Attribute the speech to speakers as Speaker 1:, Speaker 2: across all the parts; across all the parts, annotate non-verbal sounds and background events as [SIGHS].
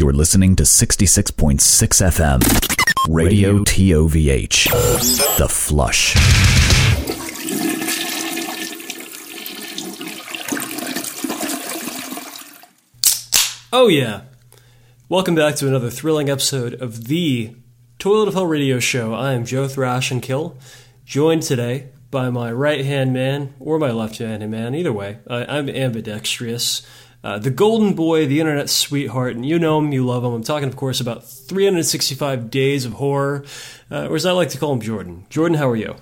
Speaker 1: You're listening to 66.6 FM, Radio TOVH, The Flush.
Speaker 2: Oh, yeah. Welcome back to another thrilling episode of the Toilet ov Hell radio show. I am Joe Thrash and Kill, joined today by my right hand man or my left hand man, either way. Uh, I'm ambidextrous. Uh, the golden boy, the internet sweetheart, and you know him, you love him. I'm talking, of course, about 365 days of horror, uh, or as I like to call him, Jordan. Jordan, how are you?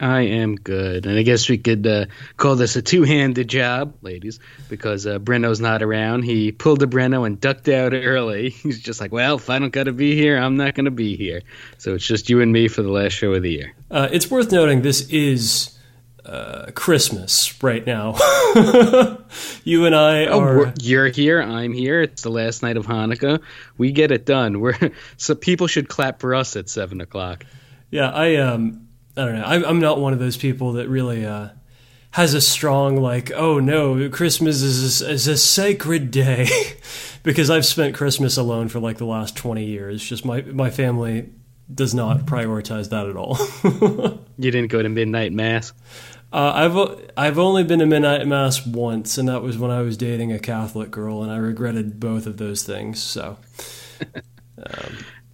Speaker 3: I am good, and I guess we could uh, call this a two-handed job, ladies, because uh, Breno's not around. He pulled a Breno and ducked out early. [LAUGHS] He's just like, "Well, if I don't got to be here, I'm not going to be here." So it's just you and me for the last show of the year.
Speaker 2: Uh, it's worth noting this is uh, Christmas right now. [LAUGHS] you and I
Speaker 3: Oh,
Speaker 2: are.
Speaker 3: we're- you're here. I'm here. It's the last night of Hanukkah. We get it done. We're [LAUGHS] so people should clap for us at seven o'clock.
Speaker 2: Yeah, I um, I don't know. I, I'm not one of those people that really uh, has a strong like, oh no, Christmas is is a sacred day, [LAUGHS] because I've spent Christmas alone for like the last 20 years. Just my my family does not prioritize that at all. [LAUGHS]
Speaker 3: You didn't go to midnight mass.
Speaker 2: Uh, I've I've only been to midnight mass once, and that was when I was dating a Catholic girl, and I regretted both of those things. So [LAUGHS]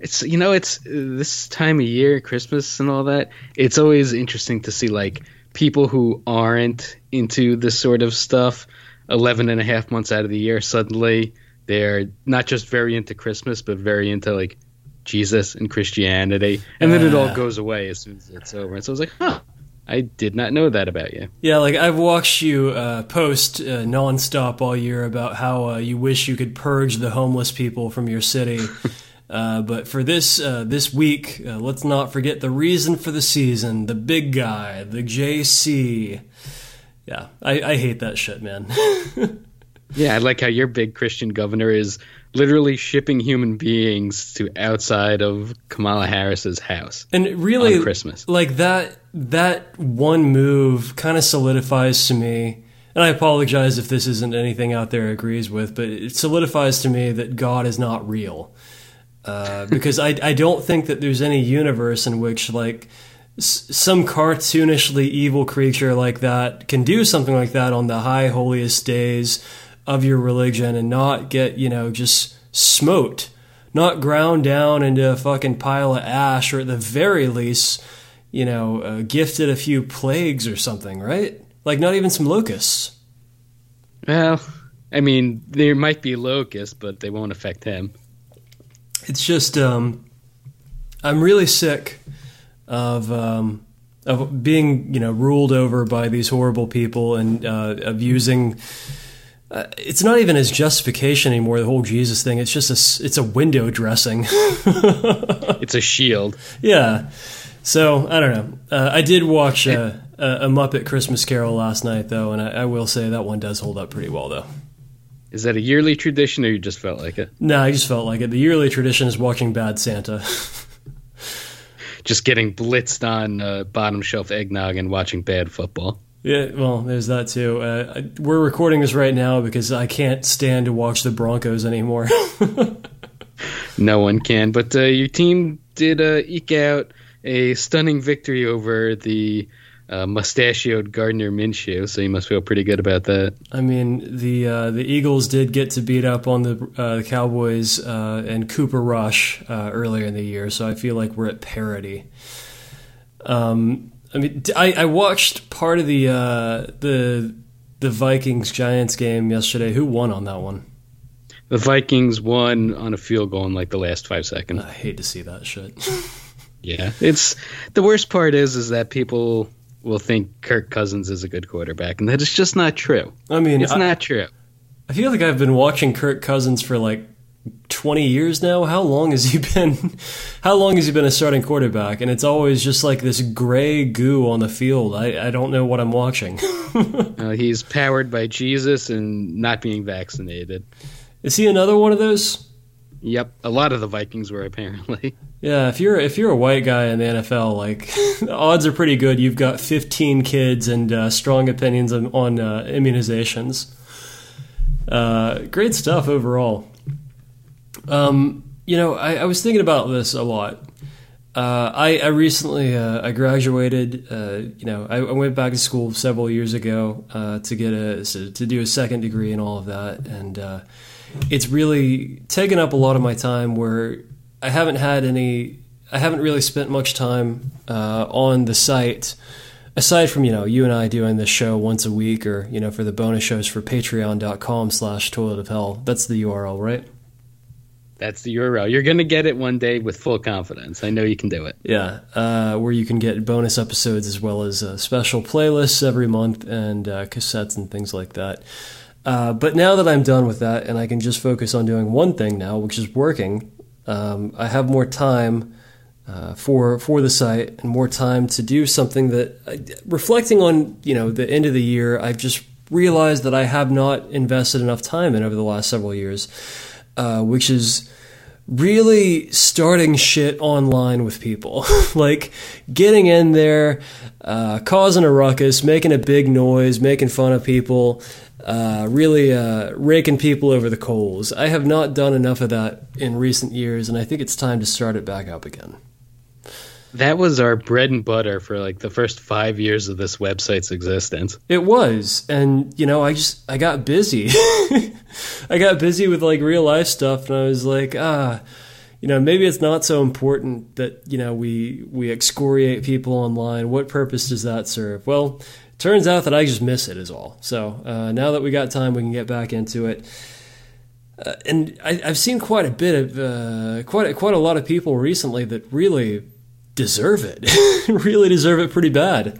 Speaker 3: it's you know it's this time of year christmas and all that it's always interesting to see like people who aren't into this sort of stuff 11 and a half months out of the year suddenly they're not just very into christmas but very into like jesus and christianity and then it all goes away as soon as it's over and so i was like huh i did not know that about you
Speaker 2: yeah, like I've watched you uh, post uh, nonstop all year about how uh, you wish you could purge the homeless people from your city. [LAUGHS] Uh, but for this uh, this week, uh, let's not forget the reason for the season: the big guy, the JC. Yeah, I, I hate that shit, man. [LAUGHS]
Speaker 3: yeah i like how your big christian governor is literally shipping human beings to outside of kamala harris's house
Speaker 2: And really,
Speaker 3: On Christmas.
Speaker 2: like that that one move kind of solidifies to me. And I apologize if this isn't anything out there agrees with, but it solidifies to me that God is not real. Uh, [LAUGHS] because I I don't think that there's any universe in which like s- some cartoonishly evil creature like that can do something like that on the high holiest days of your religion and not get you know just smote not ground down into a fucking pile of ash or at the very least you know uh, gifted a few plagues or something right like not even some locusts
Speaker 3: Well, I mean, there might be locusts, but they won't affect him.
Speaker 2: it's just um, I'm really sick of um, of being you know ruled over by these horrible people and uh, of using. Uh, it's not even as justification anymore. The whole Jesus thing. It's just a it's a window dressing. [LAUGHS]
Speaker 3: It's a shield.
Speaker 2: yeah. So I don't know. Uh, I did watch uh, a, a Muppet Christmas Carol last night though, and I, I will say that one does hold up pretty well though.
Speaker 3: Is that a yearly tradition, or you just felt like it?
Speaker 2: No, I just felt like it. The yearly tradition is watching Bad Santa. [LAUGHS]
Speaker 3: Just getting blitzed on uh, bottom shelf eggnog and watching bad football.
Speaker 2: Yeah, well, there's that too. Uh, we're recording this right now because I can't stand to watch the Broncos anymore. [LAUGHS]
Speaker 3: No one can, but uh, your team did uh, eke out a stunning victory over the uh, mustachioed Gardner Minshew, so you must feel pretty good about that.
Speaker 2: I mean, the uh, the Eagles did get to beat up on the, uh, the Cowboys uh, and Cooper Rush uh, earlier in the year, so I feel like we're at parity. Um, I mean, I, I watched part of the uh, the the Vikings Giants game yesterday. Who won on that one?
Speaker 3: The Vikings won on a field goal in like the last five seconds.
Speaker 2: I hate to see that shit. [LAUGHS]
Speaker 3: Yeah, it's the worst part is is that people will think Kirk Cousins is a good quarterback, and that is just not true.
Speaker 2: I mean,
Speaker 3: It's
Speaker 2: I,
Speaker 3: not true.
Speaker 2: I feel like I've been watching Kirk Cousins for like 20 years now. How long has he [LAUGHS] been? How long has he been a starting quarterback? And it's always just like this gray goo on the field. I, I don't know what I'm watching. [LAUGHS]
Speaker 3: Uh, he's powered by Jesus and not being vaccinated.
Speaker 2: Is he another one of those?
Speaker 3: Yep, a lot of the Vikings were [LAUGHS] apparently.
Speaker 2: Yeah, if you're if you're a white guy in the NFL, like the odds are pretty good. You've got 15 kids and uh, strong opinions on, on uh, immunizations. Uh, great stuff overall. Um, you know, I, I was thinking about this a lot. Uh, I, I recently uh, I graduated. Uh, you know, I, I, went back to school several years ago uh, to get a to do a second degree and all of that, and uh, it's really taken up a lot of my time. Where I haven't had any, I haven't really spent much time uh, on the site aside from you know you and I doing this show once a week, or you know for the bonus shows for Patreon.com/slash Toilet ov Hell. That's the URL, right?
Speaker 3: That's the URL. You're going to get it one day with full confidence. I know you can do it.
Speaker 2: Yeah, uh, where you can get bonus episodes as well as uh, special playlists every month and uh, cassettes and things like that. Uh, but now that I'm done with that and I can just focus on doing one thing now, which is working, um, I have more time uh, for for the site and more time to do something that, uh, reflecting on you know the end of the year, I've just realized that I have not invested enough time in over the last several years uh, which is really starting shit online with people. [LAUGHS] like getting in there, uh, causing a ruckus, making a big noise, making fun of people, uh, really uh, raking people over the coals. I have not done enough of that in recent years, and I think it's time to start it back up again
Speaker 3: that was our bread and butter for like the first five years of this website's existence.
Speaker 2: It was, and you know, I just I got busy. [LAUGHS] [LAUGHS] I got busy with like real life stuff, and I was like, ah, you know, maybe it's not so important that you know we we excoriate people online. What purpose does that serve? Well, turns out that I just miss it is all. So uh, now that we got time, we can get back into it. Uh, and I, have seen quite a bit of uh, quite quite a lot of people recently that really deserve it. [LAUGHS] really deserve it pretty bad.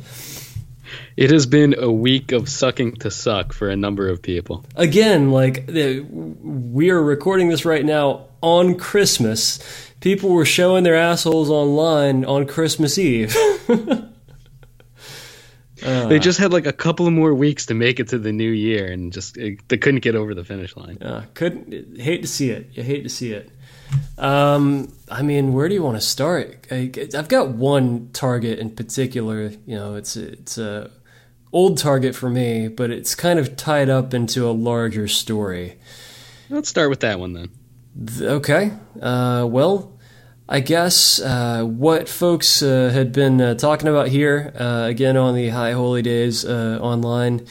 Speaker 3: It has been a week of sucking to suck for a number of people.
Speaker 2: Again, like we are recording this right now on Christmas. People were showing their assholes online on Christmas Eve. [LAUGHS]
Speaker 3: Uh, they just had like a couple of more weeks to make it to the new year, and just it, they couldn't get over the finish line.
Speaker 2: Uh, couldn't hate to see it. You hate to see it. Um, I mean, where do you want to start? I, have got one target in particular. You know, it's it's a old target for me, but it's kind of tied up into a larger story.
Speaker 3: Let's start with that one then.
Speaker 2: Okay. Uh, well, I guess uh, what folks uh, had been uh, talking about here uh, again on the High Holy Days uh, online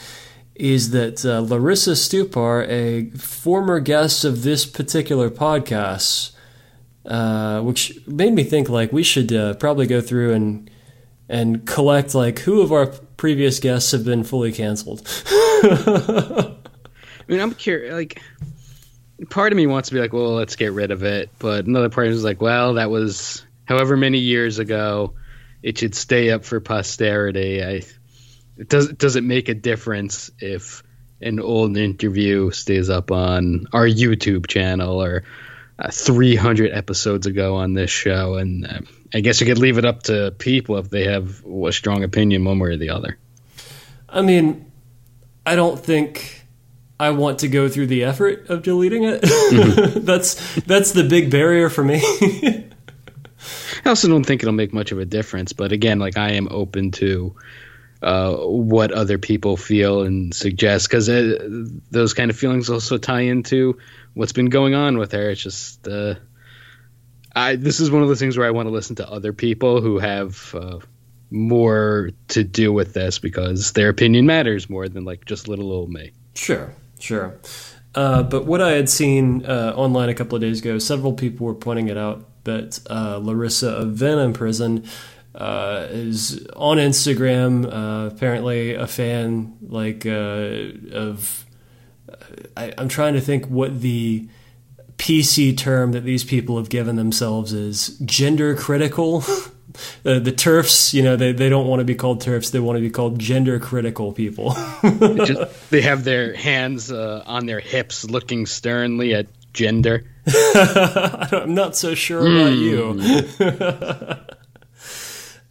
Speaker 2: is that uh, Larissa Stupar, a former guest of this particular podcast, uh, which made me think like we should uh, probably go through and and collect like who of our previous guests have been fully canceled. [LAUGHS]
Speaker 3: I mean, I'm curious. Like, part of me wants to be like, well, let's get rid of it, but another part is like, well, that was however many years ago. It should stay up for posterity. I does does it make a difference if an old interview stays up on our YouTube channel or uh, 300 episodes ago on this show? And uh, I guess you could leave it up to people if they have a strong opinion one way or the other.
Speaker 2: I mean, I don't think I want to go through the effort of deleting it. Mm-hmm. [LAUGHS] that's that's the big barrier for me. [LAUGHS]
Speaker 3: I also don't think it'll make much of a difference, but again, like I am open to uh, what other people feel and suggest because uh, those kind of feelings also tie into what's been going on with her. It's just uh, I this is one of those things where I want to listen to other people who have uh, more to do with this because their opinion matters more than like just little old me.
Speaker 2: Sure, sure. Uh, but what I had seen uh, online a couple of days ago, several people were pointing it out that Larissa of Venom Prison uh, is on Instagram. Uh, apparently, a fan like uh, of. I, I'm trying to think what the PC term that these people have given themselves is gender critical. [LAUGHS] the, the TERFs, you know, they, they don't want to be called TERFs. They want to be called gender critical people.
Speaker 3: just, they have their hands uh, on their hips looking sternly at gender. [LAUGHS]
Speaker 2: I'm not so sure about mm. you. [LAUGHS]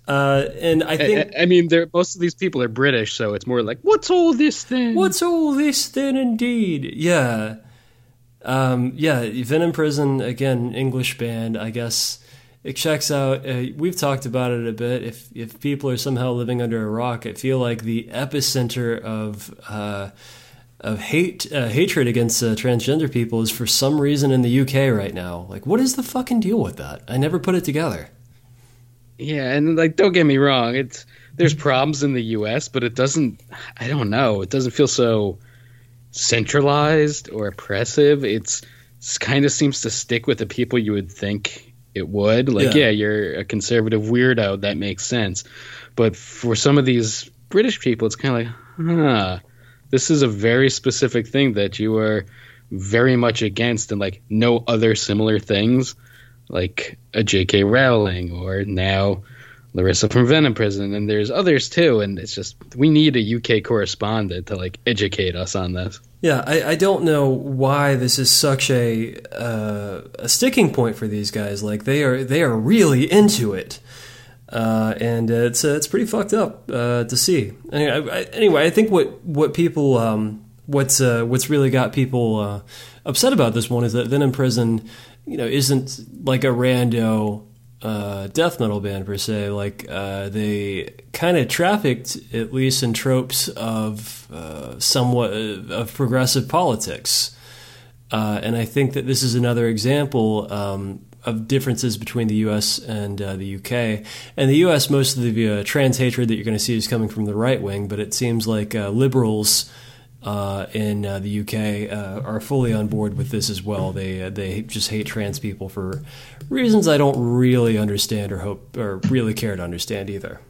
Speaker 2: Uh, and I think
Speaker 3: I, I mean, most of these people are British, so it's more like, "What's all this then?
Speaker 2: What's all this then?" Indeed, yeah, um, yeah. Venom Prison again, English band. I guess it checks out. Uh, we've talked about it a bit. If if people are somehow living under a rock, I feel like the epicenter of uh, of hate uh, hatred against uh, transgender people is for some reason in the UK right now. Like, what is the fucking deal with that? I never put it together.
Speaker 3: Yeah, and like, don't get me wrong, it's there's problems in the U.S., but it doesn't. I don't know. It doesn't feel so centralized or oppressive. It's, it's kind of seems to stick with the people you would think it would. Like, yeah. yeah, you're a conservative weirdo. That makes sense. But for some of these British people, it's kind of like, huh, this is a very specific thing that you are very much against, and like no other similar things, like a J.K. Rowling or now Larissa from Venom Prison, and there's others too. And it's just we need a UK correspondent to like educate us on this.
Speaker 2: Yeah, I, I don't know why this is such a uh, a sticking point for these guys. Like they are they are really into it. Uh, and it's uh, it's pretty fucked up uh, to see. Anyway I, anyway, I think what what people um, what's uh, what's really got people uh, upset about this one is that Venom Prison, you know, isn't like a rando death metal band per se. Like they kind of trafficked, at least in tropes of somewhat of progressive politics. and I think that this is another example um, of differences between the U.S. and uh, the U.K. And the U.S. most of the uh, trans hatred that you're going to see is coming from the right wing, but it seems like uh, liberals uh, in uh, the U.K. Uh, are fully on board with this as well. They they just hate trans people for reasons I don't really understand or hope or really care to understand either.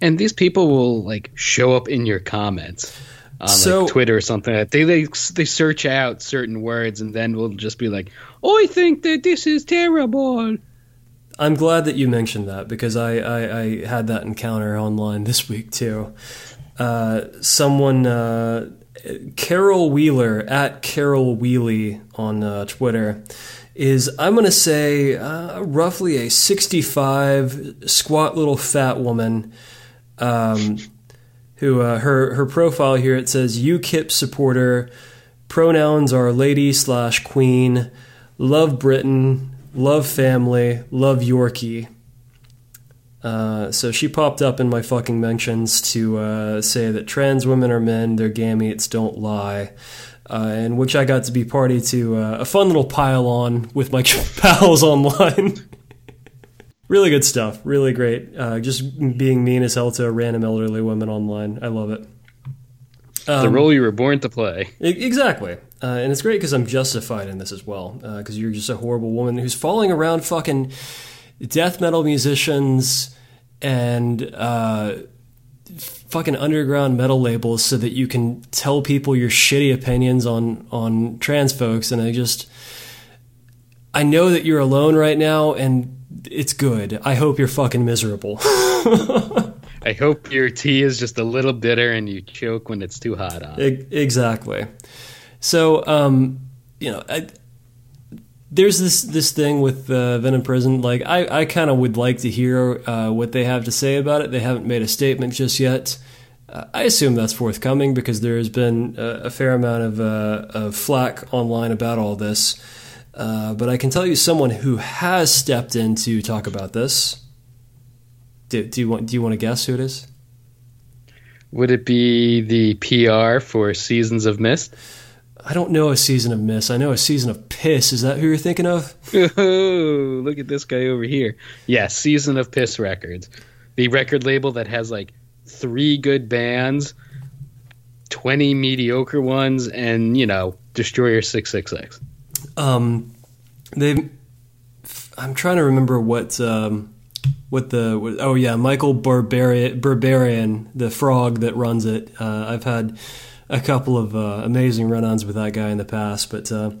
Speaker 3: And these people will like show up in your comments on so, like Twitter or something. They they they search out certain words and then we'll just be like, I think that this is terrible.
Speaker 2: I'm glad that you mentioned that because I, I, I had that encounter online this week too. Uh, someone, uh, Carol Wheeler at Carol Wheely on uh, Twitter, is I'm to say uh, roughly a 65 squat little fat woman. Um, who uh, her her profile here it says UKIP supporter. Pronouns are lady slash queen love Britain, love family, love Yorkie. Uh, so she popped up in my fucking mentions to uh, say that trans women are men, their gametes don't lie. Uh, in which I got to be party to uh, a fun little pile on with my [LAUGHS] pals online. [LAUGHS] really good stuff. Really great. Uh, just being mean as hell to random elderly women online. I love it.
Speaker 3: Um, the role you were born to play.
Speaker 2: Exactly. Uh, and it's great because I'm justified in this as well. Because you're just a horrible woman who's falling around fucking death metal musicians and uh, fucking underground metal labels so that you can tell people your shitty opinions on on trans folks. And I just, I know that you're alone right now, and it's good. I hope you're fucking miserable. [LAUGHS]
Speaker 3: I hope your tea is just a little bitter and you choke when it's too hot on.
Speaker 2: Exactly. So, um, you know, I, there's this this thing with uh, Venom Prison. Like, I, I kind of would like to hear uh, what they have to say about it. They haven't made a statement just yet. Uh, I assume that's forthcoming because there has been a, a fair amount of, uh, of flack online about all this. Uh, but I can tell you someone who has stepped in to talk about this. Do, do you want Do you want to guess who it is?
Speaker 3: Would it be the PR for Seasons of Mist?
Speaker 2: I don't know a season of Miss. I know a season of Piss. Is that who you're thinking of?
Speaker 3: Oh, [LAUGHS] look at this guy over here. Yeah, Season of Piss Records. The record label that has like three good bands, 20 mediocre ones, and, you know, Destroyer 666.
Speaker 2: Um, they I'm trying to remember what um, what the what, oh yeah Michael Berberian, Barbarian the frog that runs it. Uh, I've had a couple of uh, amazing run-ons with that guy in the past. But uh,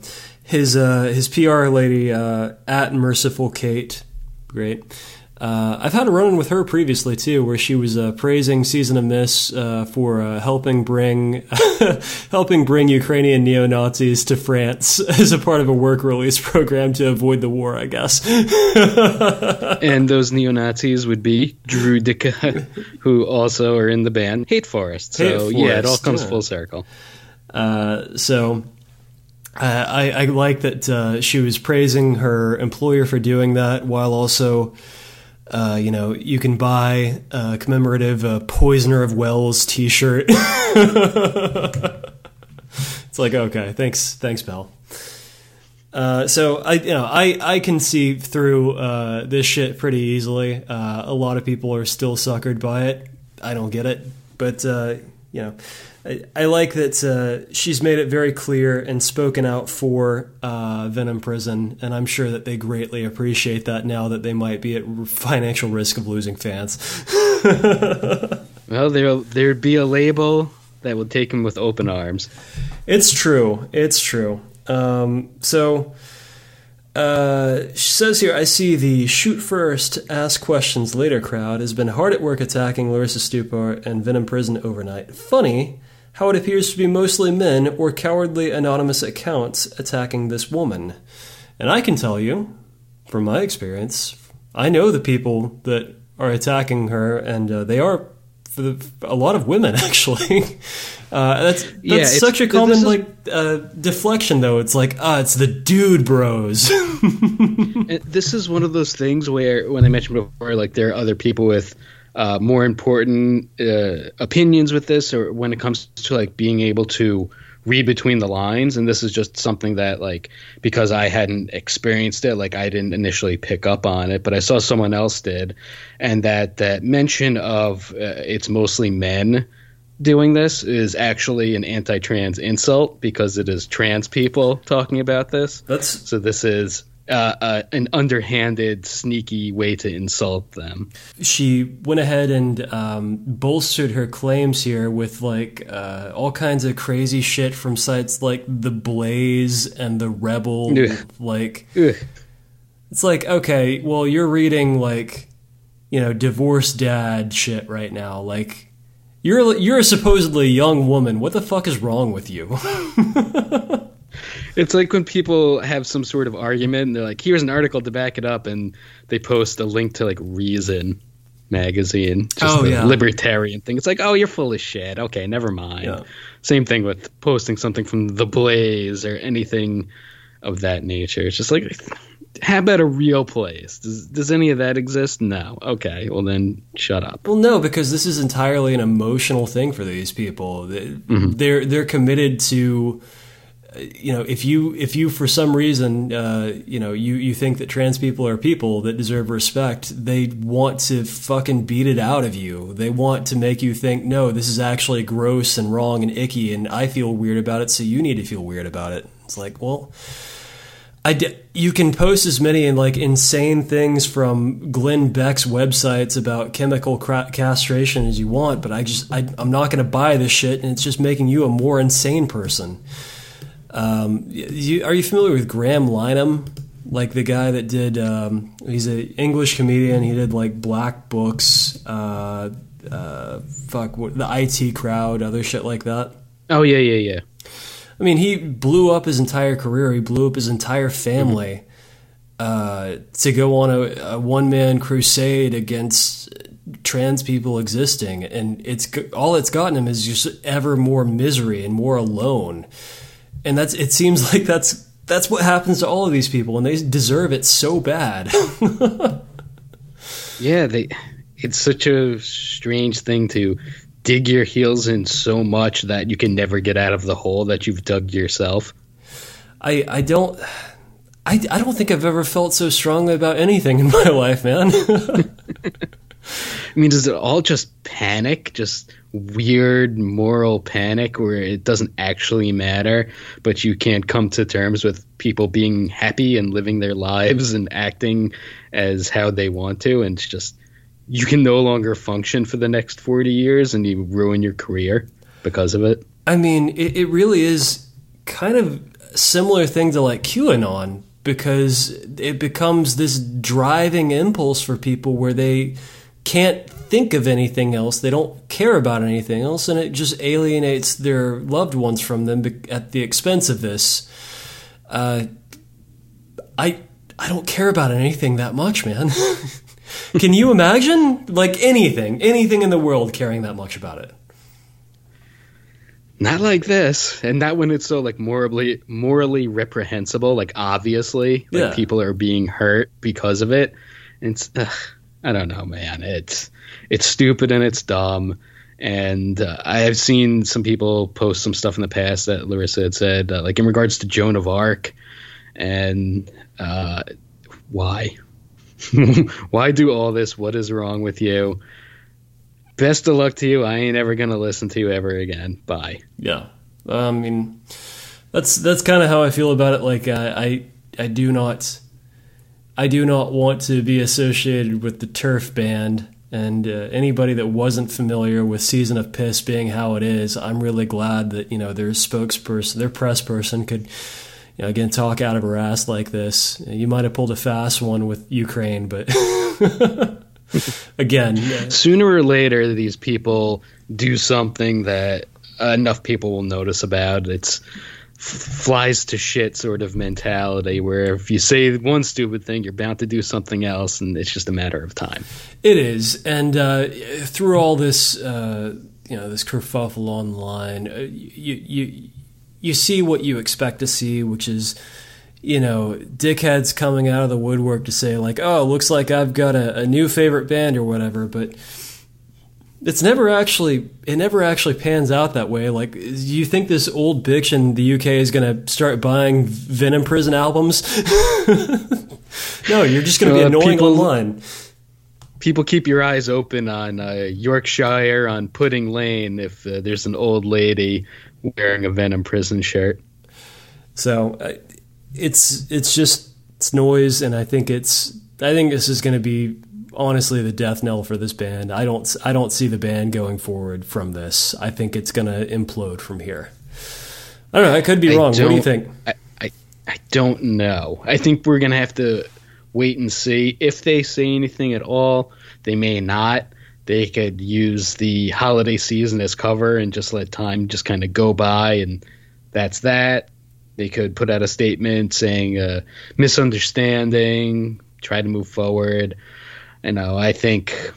Speaker 2: his uh, his PR lady uh, at Merciful Kate, great. Uh, I've had a run-in with her previously too, where she was uh, praising Season of Mist for helping bring [LAUGHS] helping bring Ukrainian neo Nazis to France [LAUGHS] as a part of a work release program to avoid the war, I guess. [LAUGHS]
Speaker 3: and those neo Nazis would be Drudkh, who also are in the band Hate Forest. So Hate Forest, yeah, it all comes yeah. full circle.
Speaker 2: Uh, so. Uh, I, I, like that uh, she was praising her employer for doing that while also uh, you know, you can buy a commemorative uh, Poisoner of Wells T-shirt. [LAUGHS] It's like okay, thanks, thanks, pal. Uh, so I, you know, I, I can see through uh, this shit pretty easily. Uh, a lot of people are still suckered by it. I don't get it, but uh, you know, I, I like that uh, she's made it very clear and spoken out for uh, Venom Prison, and I'm sure that they greatly appreciate that now that they might be at financial risk of losing fans. [LAUGHS]
Speaker 3: well, there there'd be a label that would take him with open arms.
Speaker 2: It's true. It's true. Um, so uh, she says here, I see the shoot first, ask questions later crowd has been hard at work attacking Larissa Stupar and Venom Prison overnight. Funny how it appears to be mostly men or cowardly anonymous accounts attacking this woman. And I can tell you, from my experience, I know the people that are attacking her, and uh, they are for the, a lot of women [LAUGHS] actually. Uh, that's that's yeah, such a common is, like uh, deflection though. It's like ah, it's the dude bros. [LAUGHS]
Speaker 3: this is one of those things where when I mentioned before, like there are other people with uh, more important uh, opinions with this, or when it comes to like being able to read between the lines. And this is just something that like because i hadn't experienced it like i didn't initially pick up on it but i saw someone else did. And that that mention of uh, it's mostly men doing this is actually an anti-trans insult because it is trans people talking about this.
Speaker 2: That's
Speaker 3: so this is uh, uh, an underhanded, sneaky way to insult them.
Speaker 2: She went ahead and um, bolstered her claims here with like uh, all kinds of crazy shit from sites like The Blaze and The Rebel. Ugh. Like, Ugh. it's like okay, well, you're reading like you know divorced dad shit right now. Like, you're you're a supposedly young woman. What the fuck is wrong with you? [LAUGHS]
Speaker 3: It's like when people have some sort of argument and they're like, here's an article to back it up, and they post a link to like Reason magazine, just
Speaker 2: oh, yeah.
Speaker 3: libertarian thing. It's like, oh, you're full of shit. Okay, never mind. Yeah. Same thing with posting something from The Blaze or anything of that nature. It's just like, how about a real place? Does, does any of that exist? No. Okay, well then shut up.
Speaker 2: Well, no, because this is entirely an emotional thing for these people. Mm-hmm. They're they're committed to you know, if you if you for some reason, uh, you know, you you think that trans people are people that deserve respect, they want to fucking beat it out of you. They want to make you think, no, this is actually gross and wrong and icky, and I feel weird about it, so you need to feel weird about it. It's like, well. I d- you can post as many like insane things from Glenn Beck's websites about chemical cra- castration as you want, but I just I, I'm not going to buy this shit, and it's just making you a more insane person. Um, you, are you familiar with Graham Linehan? Like the guy that did, um, he's an English comedian. He did like Black Books, uh, uh, fuck, the IT crowd, other shit like that.
Speaker 3: Oh yeah, yeah, yeah.
Speaker 2: I mean, he blew up his entire career. He blew up his entire family mm-hmm. uh, to go on a, a one man crusade against trans people existing, and it's all it's gotten him is just ever more misery and more alone and that's it seems [LAUGHS] like that's that's what happens to all of these people and they deserve it so bad. [LAUGHS]
Speaker 3: Yeah they it's such a strange thing to dig your heels in so much that you can never get out of the hole that you've dug yourself.
Speaker 2: I i don't i, I don't think i've ever felt so strongly about anything in my [LAUGHS] life man
Speaker 3: I mean, is it all just panic? Just weird moral panic where it doesn't actually matter, but you can't come to terms with people being happy and living their lives and acting as how they want to, and it's just you can no longer function for the next 40 years and you ruin your career because of it.
Speaker 2: I mean, it, it really is kind of similar thing to like QAnon because it becomes this driving impulse for people where they can't think of anything else. They don't care about anything else, and it just alienates their loved ones from them at the expense of this. Uh, I I don't care about anything that much, man. [LAUGHS] Can you imagine like anything, anything in the world caring that much about it?
Speaker 3: Not like this, and not when it's so like morally morally reprehensible. Like obviously, like yeah. people are being hurt because of it. And it's ugh, I don't know, man. It's it's stupid and it's dumb, And uh, I have seen some people post some stuff in the past that Larissa had said, uh, like in regards to Joan of Arc, and uh, why? [LAUGHS] why do all this? What is wrong with you? Best of luck to you. I ain't ever gonna listen to you ever again. Bye.
Speaker 2: Yeah, I mean, that's that's kind of how I feel about it. Like I, I, I do not, I do not want to be associated with the TERF band. And uh, anybody that wasn't familiar with Season of Piss being how it is, I'm really glad that you know their spokesperson, their press person, could you know, again talk out of her ass like this. You might have pulled a fast one with Ukraine, but [LAUGHS] again, uh,
Speaker 3: sooner or later, these people do something that enough people will notice about. It's flies to shit sort of mentality where if you say one stupid thing you're bound to do something else and it's just a matter of time.
Speaker 2: It is. And uh, through all this uh, you know this kerfuffle online uh, you, you you see what you expect to see which is you know dickheads coming out of the woodwork to say like oh looks like i've got a, a new favorite band or whatever. But it's never actually it never actually pans out that way. Like, you think this old bitch in the UK is going to start buying Venom Prison albums? [LAUGHS] no, you're just going to be uh, annoying people, online.
Speaker 3: People keep your eyes open on uh, Yorkshire on Pudding Lane if uh, there's an old lady wearing a Venom Prison shirt.
Speaker 2: So uh, it's it's just it's noise, and I think it's I think this is going to be honestly the death knell for this band. I don't I don't see the band going forward from this. I think it's going to implode from here. I don't know. I could be wrong. What do you think?
Speaker 3: I, I, I don't know. I think we're going to have to wait and see if they say anything at all. They may not. They could use the holiday season as cover and just let time just kind of go by, and that's that. They could put out a statement saying uh, misunderstanding, try to move forward you know, I think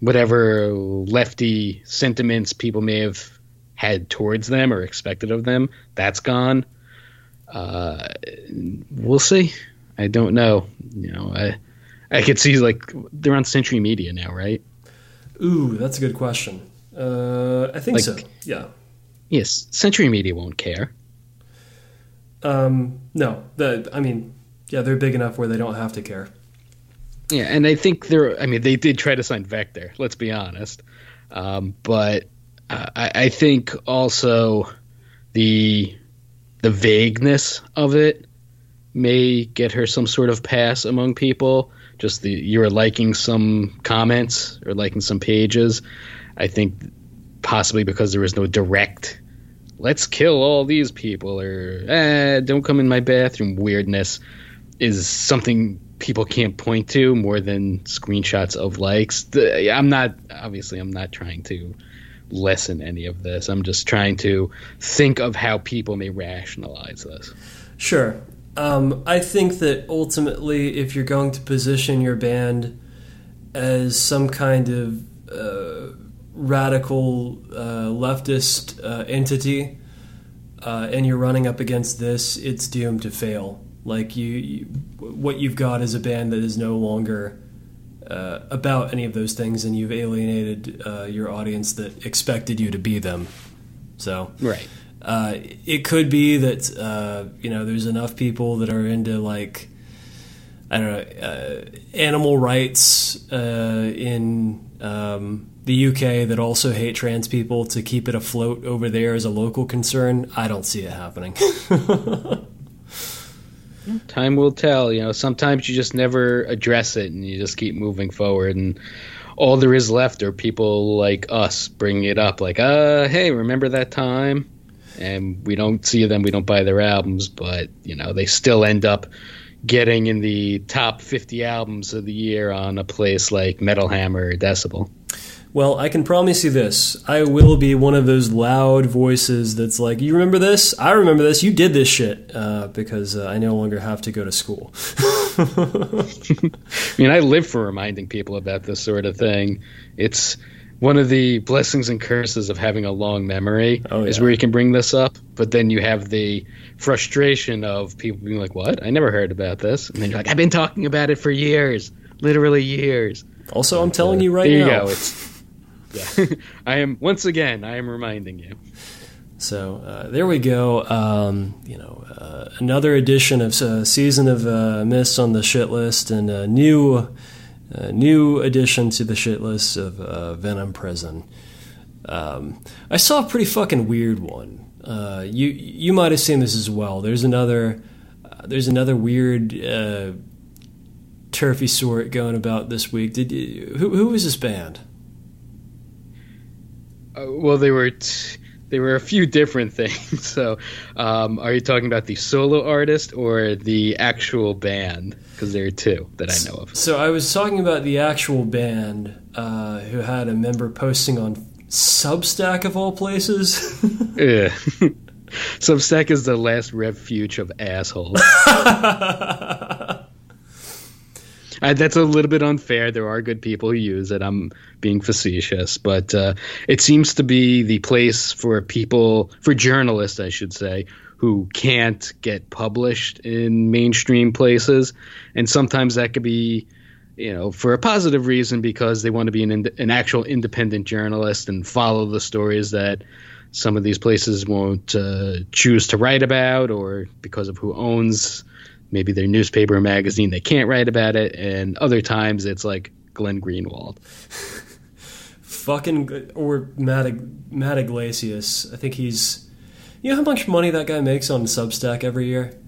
Speaker 3: whatever lefty sentiments people may have had towards them or expected of them, that's gone. Uh, we'll see. I don't know. You know, I I could see like they're on Century Media now, right?
Speaker 2: Ooh, that's a good question. Uh, I think like, so. Yeah.
Speaker 3: Yes, Century Media won't care.
Speaker 2: Um, no, the I mean, yeah, they're big enough where they don't have to care.
Speaker 3: Yeah, and I think they're. I mean, they did try to sign Vector. Let's be honest, um, but uh, I, I, think also the the vagueness of it may get her some sort of pass among people. Just the you're liking some comments or liking some pages. I think possibly because there is no direct let's kill all these people or eh, don't come in my bathroom weirdness is something people can't point to more than screenshots of likes. I'm not obviously I'm not trying to lessen any of this. I'm just trying to think of how people may rationalize this.
Speaker 2: Sure. Um, I think that ultimately, if you're going to position your band as some kind of uh, radical uh, leftist uh, entity, uh, and you're running up against this, it's doomed to fail. Like you, you, what you've got is a band that is no longer uh, about any of those things, and you've alienated uh, your audience that expected you to be them. So,
Speaker 3: right.
Speaker 2: Uh, it could be that uh, you know there's enough people that are into like I don't know uh, animal rights uh, in um, the UK that also hate trans people to keep it afloat over there as a local concern. I don't see it happening. [LAUGHS]
Speaker 3: Time will tell. You know, sometimes you just never address it and you just keep moving forward. And all there is left are people like us bringing it up, like, uh, hey, remember that time? And we don't see them, we don't buy their albums, but, you know, they still end up getting in the top 50 albums of the year on a place like Metal Hammer or Decibel.
Speaker 2: Well, I can promise you this. I will be one of those loud voices that's like, You remember this? I remember this. You did this shit. Uh, because uh, I no longer have to go to school. [LAUGHS]
Speaker 3: I mean, I live for reminding people about this sort of thing. It's one of the blessings and curses of having a long memory oh, yeah. is where you can bring this up, but then you have the frustration of people being like, What? I never heard about this. And then you're like, I've been talking about it for years, literally years.
Speaker 2: Also, I'm telling uh, you right
Speaker 3: there
Speaker 2: now.
Speaker 3: You go. It's, [LAUGHS] I am once again. I am reminding you.
Speaker 2: So uh, there we go. Um, you know, uh, another edition of uh, season of uh, Mist on the shit list, and a new, new addition to the shit list of uh, Venom Prison. Um, I saw a pretty fucking weird one. Uh, you you might have seen this as well. There's another uh, there's another weird turfy sort going about this week. Did you, who who was this band?
Speaker 3: Uh, well, they were t- they were a few different [LAUGHS] things. So, um, are you talking about the solo artist or the actual band? Because there are two that I know of.
Speaker 2: So I was talking about the actual band uh, who had a member posting on Substack of all places. [LAUGHS]
Speaker 3: Yeah. [LAUGHS] Substack is the last refuge of assholes. Uh, that's a little bit unfair. There are good people who use it. I'm being facetious, but uh, it seems to be the place for people, for journalists, I should say, who can't get published in mainstream places, and sometimes that could be, you know, for a positive reason because they want to be an an actual independent journalist and follow the stories that some of these places won't uh, choose to write about, or because of who owns maybe their newspaper or magazine they can't write about it, and other times it's like Glenn Greenwald.
Speaker 2: Fucking or Matt Matt Yglesias. I think he's. You know how much money that guy makes on Substack every year?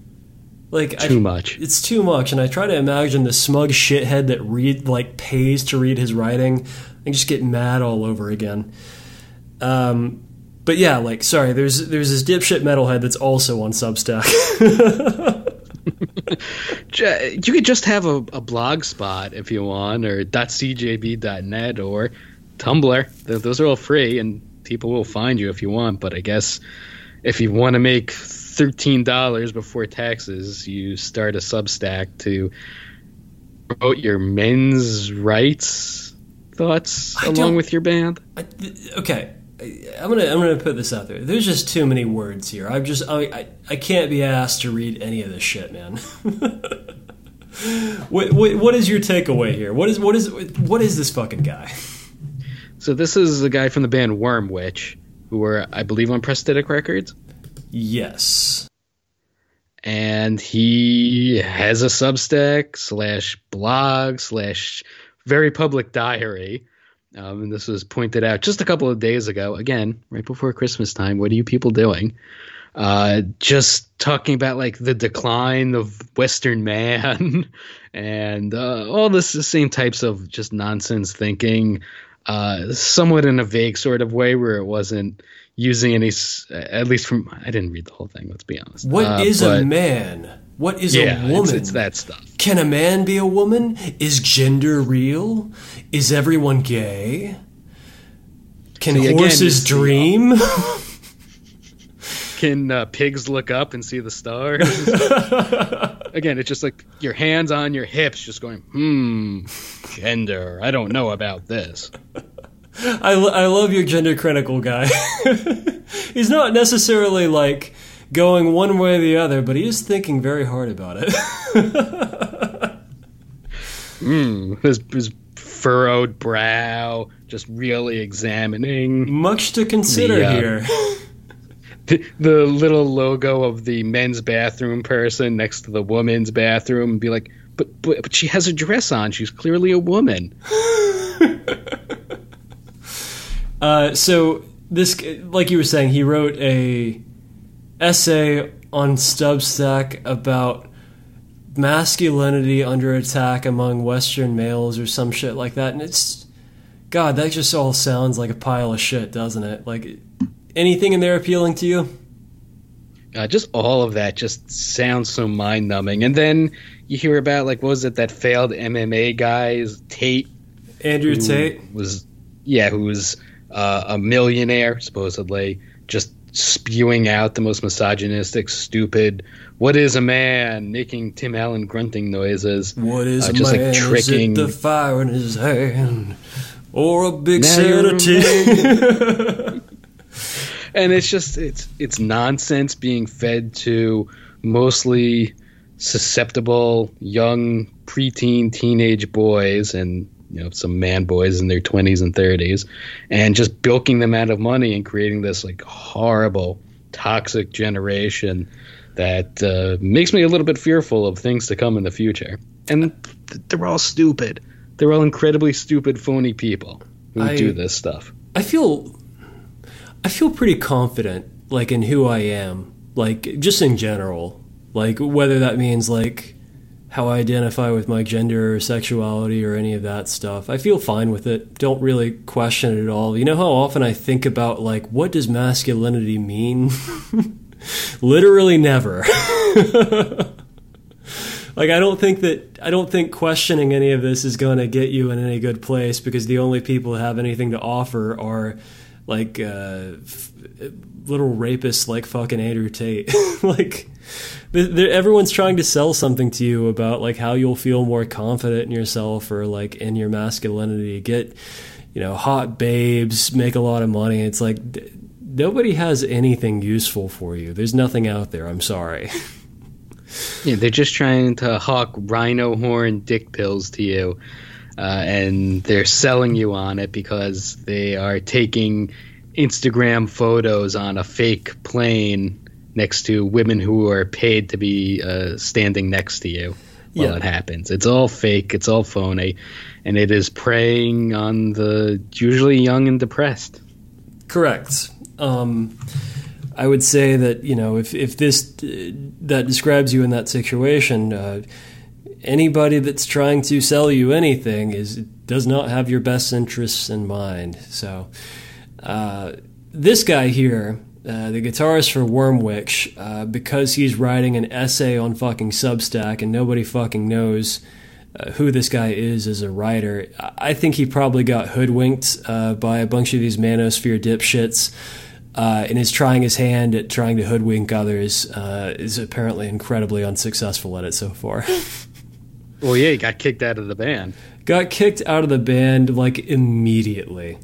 Speaker 2: Like
Speaker 3: Too
Speaker 2: I,
Speaker 3: much.
Speaker 2: It's too much, and I try to imagine the smug shithead that read like pays to read his writing and just get mad all over again. Um, but yeah, like sorry, there's there's this dipshit metalhead that's also on Substack. [LAUGHS]
Speaker 3: You could just have a, a blog spot if you want, or .cjb.net or Tumblr. Those are all free, and people will find you if you want. But I guess if you want to make thirteen dollars before taxes, you start a Substack to promote your men's rights thoughts
Speaker 2: I
Speaker 3: along with your band.
Speaker 2: I, okay, I'm gonna I'm gonna put this out there. There's just too many words here. I'm just I I, I can't be asked to read any of this shit, man. [LAUGHS] what, what what is your takeaway here? What is what is what is this fucking guy?
Speaker 3: So this is a guy from the band Wormwitch, who were, I believe, on Prosthetic Records.
Speaker 2: Yes.
Speaker 3: and he has a Substack slash blog slash very public diary. Um, and this was pointed out just a couple of days ago. Again, right before Christmas time. What are you people doing? Uh, just talking about like the decline of Western man [LAUGHS] and uh, all this the same types of just nonsense thinking. Uh, somewhat in a vague sort of way where it wasn't using any, at least from I didn't read the whole thing. Let's be honest.
Speaker 2: What
Speaker 3: Uh,
Speaker 2: is
Speaker 3: but-
Speaker 2: a man? What is
Speaker 3: yeah,
Speaker 2: a woman?
Speaker 3: It's, it's that stuff.
Speaker 2: Can a man be a woman? Is gender real? Is everyone gay? Can
Speaker 3: See,
Speaker 2: horses
Speaker 3: it's the-
Speaker 2: dream? [LAUGHS]
Speaker 3: Can uh, pigs look up and see the stars? [LAUGHS] Again, it's just like your hands on your hips, just going, hmm, gender. I don't know about this.
Speaker 2: I, lo- I love your gender critical guy. [LAUGHS] He's not necessarily like going one way or the other, but he is thinking very hard about it. [LAUGHS]
Speaker 3: Hmm, his, his furrowed brow, just really examining
Speaker 2: Much to consider
Speaker 3: The, uh,
Speaker 2: here. [LAUGHS]
Speaker 3: the, the little logo of the men's bathroom person next to the woman's bathroom, and be like, but, but but she has a dress on. She's clearly a woman. [LAUGHS]
Speaker 2: Uh, so this, like you were saying, he wrote a essay on Substack about masculinity under attack among Western males or some shit like that, and it's God, that just all sounds like a pile of shit, doesn't it? Like anything in there appealing to you?
Speaker 3: Uh, just all of that just sounds so mind numbing. And then you hear about like what was it that failed MMA guys Tate
Speaker 2: Andrew Tate.
Speaker 3: was yeah who was uh, a millionaire supposedly just spewing out the most misogynistic stupid what is a man making Tim Allen grunting noises
Speaker 2: What is
Speaker 3: uh,
Speaker 2: a
Speaker 3: just
Speaker 2: man?
Speaker 3: like tricking
Speaker 2: Is it the fire in his hand, or a big
Speaker 3: Now you're a and it's just it's it's nonsense being fed to mostly susceptible young preteen teenage boys and you know some man boys in their 20s and 30s and just bilking them out of money and creating this like horrible toxic generation that uh, makes me a little bit fearful of things to come in the future. And they're all stupid. They're all incredibly stupid phony people who
Speaker 2: I-
Speaker 3: do this stuff.
Speaker 2: I feel I feel pretty confident like in who I am, like just in general. Like whether that means like how I identify with my gender or sexuality or any of that stuff. I feel fine with it. Don't really question it at all. You know how often I think about like what does masculinity mean? [LAUGHS] Literally never. [LAUGHS] like I don't think that I don't think questioning any of this is going to get you in any good place because the only people who have anything to offer are like uh, f- little rapists like fucking Andrew Tate. [LAUGHS] like everyone's trying to sell something to you about like how you'll feel more confident in yourself or like in your masculinity. Get you know hot babes, make a lot of money. It's like nobody has anything useful for you. There's nothing out there. I'm sorry. [LAUGHS]
Speaker 3: Yeah, they're just trying to hawk rhino horn dick pills to you, uh, and they're selling you on it because they are taking Instagram photos on a fake plane next to women who are paid to be uh, standing next to you while
Speaker 2: Yeah.
Speaker 3: it happens. It's all fake. It's all phony, and it is preying on the usually young and depressed.
Speaker 2: Correct. Um, I would say that you know if if this uh, that describes you in that situation, uh, anybody that's trying to sell you anything is does not have your best interests in mind. So uh, this guy here, uh, the guitarist for Wormwitch, uh, because he's writing an essay on fucking Substack and nobody fucking knows uh, who this guy is as a writer. I I think he probably got hoodwinked uh, by a bunch of these manosphere dipshits. Uh, and is trying his hand at trying to hoodwink others. Uh, is apparently incredibly unsuccessful at it so far. [LAUGHS]
Speaker 3: Well, yeah, he got kicked out of the band.
Speaker 2: got kicked out of the band like immediately.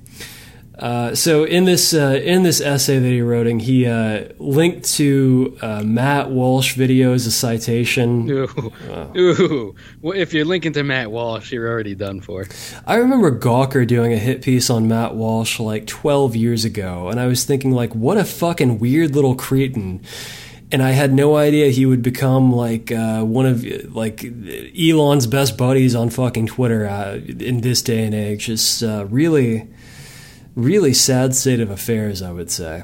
Speaker 2: Uh, so in this uh, in this essay that he wrote, he uh, linked to uh, Matt Walsh video as a citation.
Speaker 3: Ooh, ooh. Well, if you're linking to Matt Walsh, you're already done for.
Speaker 2: I remember Gawker doing a hit piece on Matt Walsh like 12 years ago, and I was thinking like, what a fucking weird little cretin. And I had no idea he would become like uh, one of like Elon's best buddies on fucking Twitter uh, in this day and age. Just uh, really, really sad state of affairs, I would say.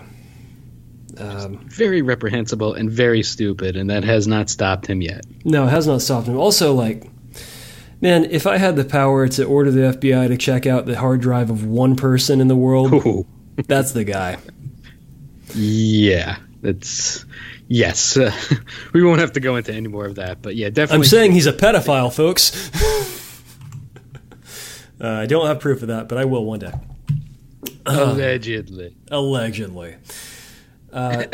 Speaker 2: Um,
Speaker 3: Very reprehensible and very stupid, and that has not stopped him yet.
Speaker 2: No, it has not stopped him. Also, like, man, if I had the power to order the FBI to check out the hard drive of one person in the world, [LAUGHS] that's the guy.
Speaker 3: Yeah, it's yes. Uh, [LAUGHS] we won't have to go into any more of that, but yeah, definitely.
Speaker 2: I'm saying he's a pedophile, folks. [LAUGHS] uh, I don't have proof of that, but I will one day.
Speaker 3: Allegedly. [CLEARS THROAT]
Speaker 2: Allegedly. Uh,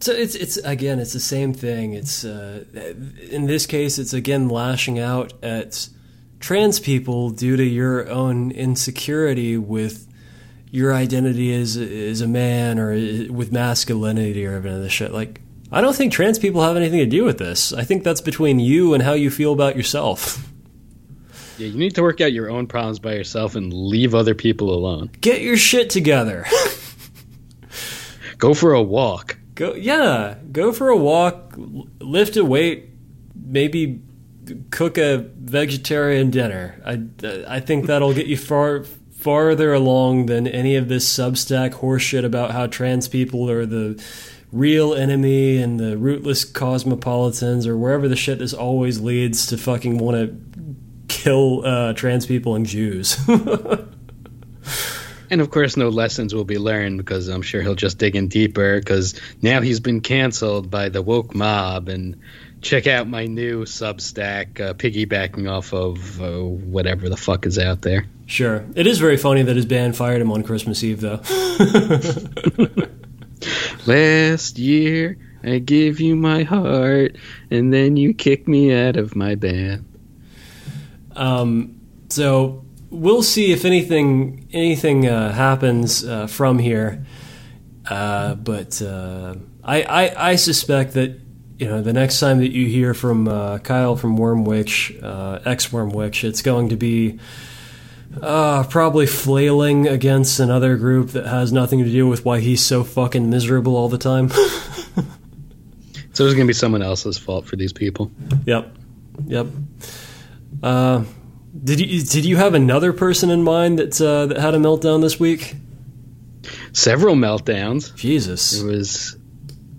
Speaker 2: so it's it's again it's the same thing. It's uh, in this case it's again lashing out at trans people due to your own insecurity with your identity as as a man or with masculinity or any of this shit. Like I don't think trans people have anything to do with this. I think that's between you and how you feel about yourself. [LAUGHS]
Speaker 3: Yeah, you need to work out your own problems by yourself and leave other people alone.
Speaker 2: Get your shit together. [LAUGHS]
Speaker 3: Go for a walk.
Speaker 2: Go, yeah, go for a walk, lift a weight, maybe cook a vegetarian dinner. I, I think that'll get you far farther along than any of this Substack horseshit about how trans people are the real enemy and the rootless cosmopolitans or wherever the shit this always leads to fucking want to kill uh, trans people and Jews. [LAUGHS]
Speaker 3: And of course, no lessons will be learned because I'm sure he'll just dig in deeper because now he's been canceled by the woke mob. And check out my new Substack, uh, piggybacking off of uh, whatever the fuck is out there.
Speaker 2: sure, it is very funny that his band fired him on Christmas Eve, though. [LAUGHS]
Speaker 3: Last year, I gave you my heart, and then you kicked me out of my band.
Speaker 2: Um, so we'll see if anything anything uh, happens uh, from here. Uh, but uh, I, I I suspect that you know, the next time that you hear from uh, Kyle from Wormwitch, uh, ex Wormwitch, it's going to be uh, probably flailing against another group that has nothing to do with why he's so fucking miserable all the time. [LAUGHS]
Speaker 3: So it's going to be someone else's fault for these people.
Speaker 2: yep, yep. Uh, did you did you have another person in mind that uh, that had a meltdown this week?
Speaker 3: Several meltdowns.
Speaker 2: Jesus.
Speaker 3: It was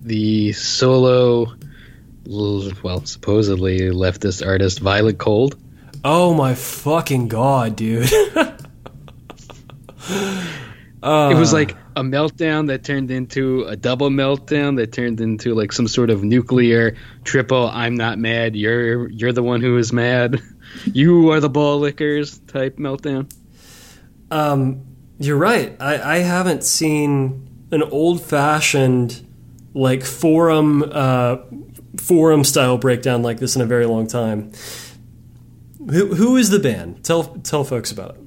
Speaker 3: the solo, well, supposedly leftist artist Violet Cold.
Speaker 2: Oh my fucking god, dude. [LAUGHS]
Speaker 3: it was like a meltdown that turned into a double meltdown that turned into like some sort of nuclear triple I'm not mad, you're you're the one who is mad. [LAUGHS] You are the ball lickers type meltdown.
Speaker 2: Um, you're right. I, I haven't seen an old fashioned like forum uh, forum style breakdown like this in a very long time. Who who is the band? Tell tell folks about it.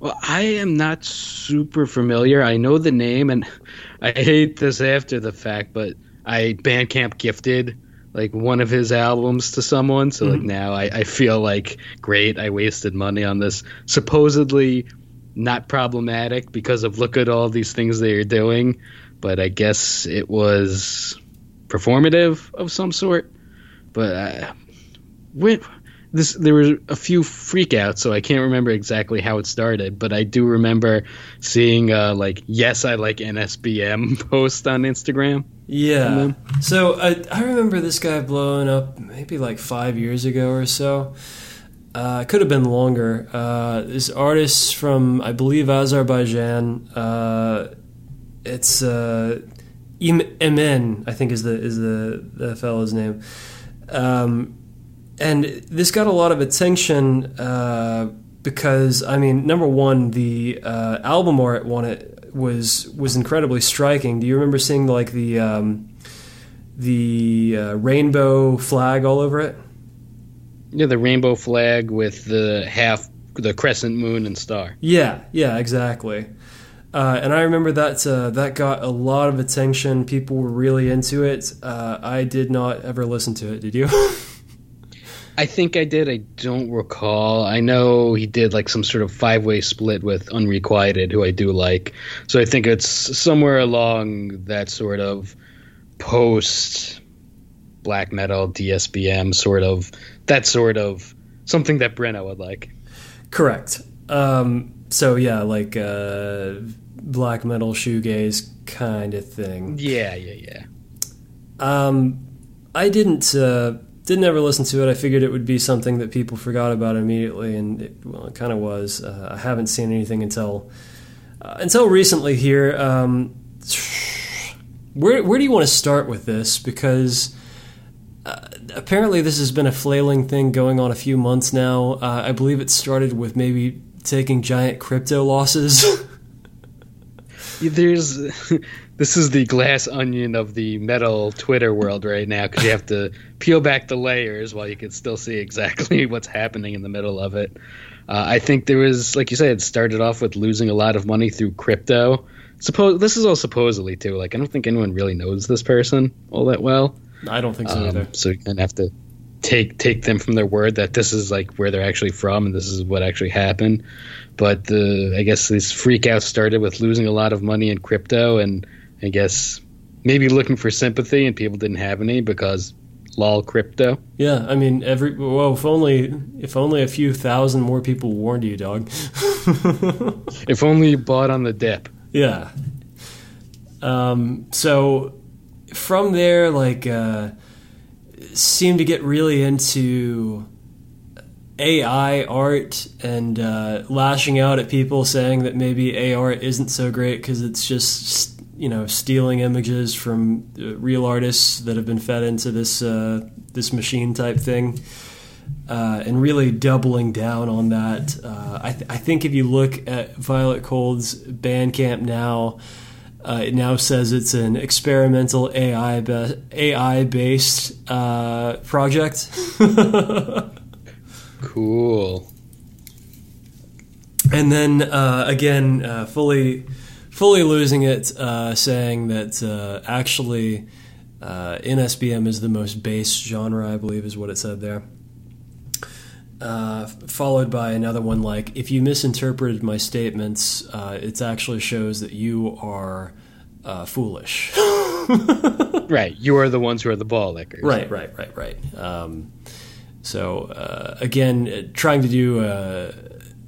Speaker 3: Well, I am not super familiar. I know the name, and [LAUGHS] I hate this after the fact, but I Bandcamp gifted like one of his albums to someone, so like now I, I feel like great. I wasted money on this supposedly not problematic because of look at all these things they are doing, but I guess it was performative of some sort. But uh, when, this there were a few freakouts, so I can't remember exactly how it started. But I do remember seeing uh, like yes, I like NSBM [LAUGHS] post on Instagram.
Speaker 2: Yeah. So I, I remember this guy blowing up maybe like five years ago or so. Uh, it could have been longer. Uh, this artist from, I believe, Azerbaijan. Uh, it's uh, Emin, I think is the is the, the fellow's name. Um, and this got a lot of attention uh, because, I mean, number one, the uh, album art on it was was incredibly striking. Do you remember seeing like the um, the uh, rainbow flag all over it?
Speaker 3: Yeah, the rainbow flag with the half, the crescent moon and star.
Speaker 2: Yeah, yeah, exactly. Uh, and I remember that uh, that got a lot of attention. People were really into it. Uh, I did not ever listen to it. Did you? [LAUGHS]
Speaker 3: I think I did. I don't recall. I know he did like some sort of five way split with Unrequited, who I do like. So I think it's somewhere along that sort of post black metal DSBM sort of that sort of something that Brenna would like.
Speaker 2: Correct. Um, so yeah, like uh, black metal shoegaze kind of thing.
Speaker 3: Yeah, yeah, yeah.
Speaker 2: Um, I didn't uh, didn't ever listen to it. I figured it would be something that people forgot about immediately, and it, well, it kind of was. Uh, I haven't seen anything until uh, until recently here. Um, where where do you want to start with this? Because uh, apparently this has been a flailing thing going on a few months now. Uh, I believe it started with maybe taking giant crypto losses. [LAUGHS]
Speaker 3: There's this is the glass onion of the metal Twitter world right now because you have to peel back the layers while you can still see exactly [LAUGHS] what's happening in the middle of it. Uh, I think there was, like you said, it started off with losing a lot of money through crypto. Suppose this is all supposedly too. Like I don't think anyone really knows this person all that well.
Speaker 2: I don't think so
Speaker 3: Um,
Speaker 2: either.
Speaker 3: so you kind of have to take take them from their word that this is like where they're actually from and this is what actually happened. But the I guess this freak out started with losing a lot of money in crypto and I guess maybe looking for sympathy and people didn't have any because lol crypto.
Speaker 2: Yeah, I mean, every well, if only if only a few thousand more people warned you, dog. [LAUGHS]
Speaker 3: If only you bought on the dip.
Speaker 2: yeah. Um. So from there, like, uh, seemed to get really into AI art and uh, lashing out at people saying that maybe AI art isn't so great because it's just you know stealing images from uh, real artists that have been fed into this uh, this machine type thing. Uh, and really doubling down on that. Uh, I, th- I think if you look at Violet Cold's Bandcamp now, uh, it now says it's an experimental AI be- AI based uh, project. [LAUGHS]
Speaker 3: Cool.
Speaker 2: and then uh, again, uh, fully fully losing it, uh, saying that uh, actually Uh, NSBM is the most base genre, I believe, is what it said there. Uh, followed by another one like, if you misinterpreted my statements, uh, it actually shows that you are uh, foolish. [LAUGHS]
Speaker 3: right. You are the ones who are the ball lickers.
Speaker 2: Right, right, right, right. Um, so, uh, again, trying to do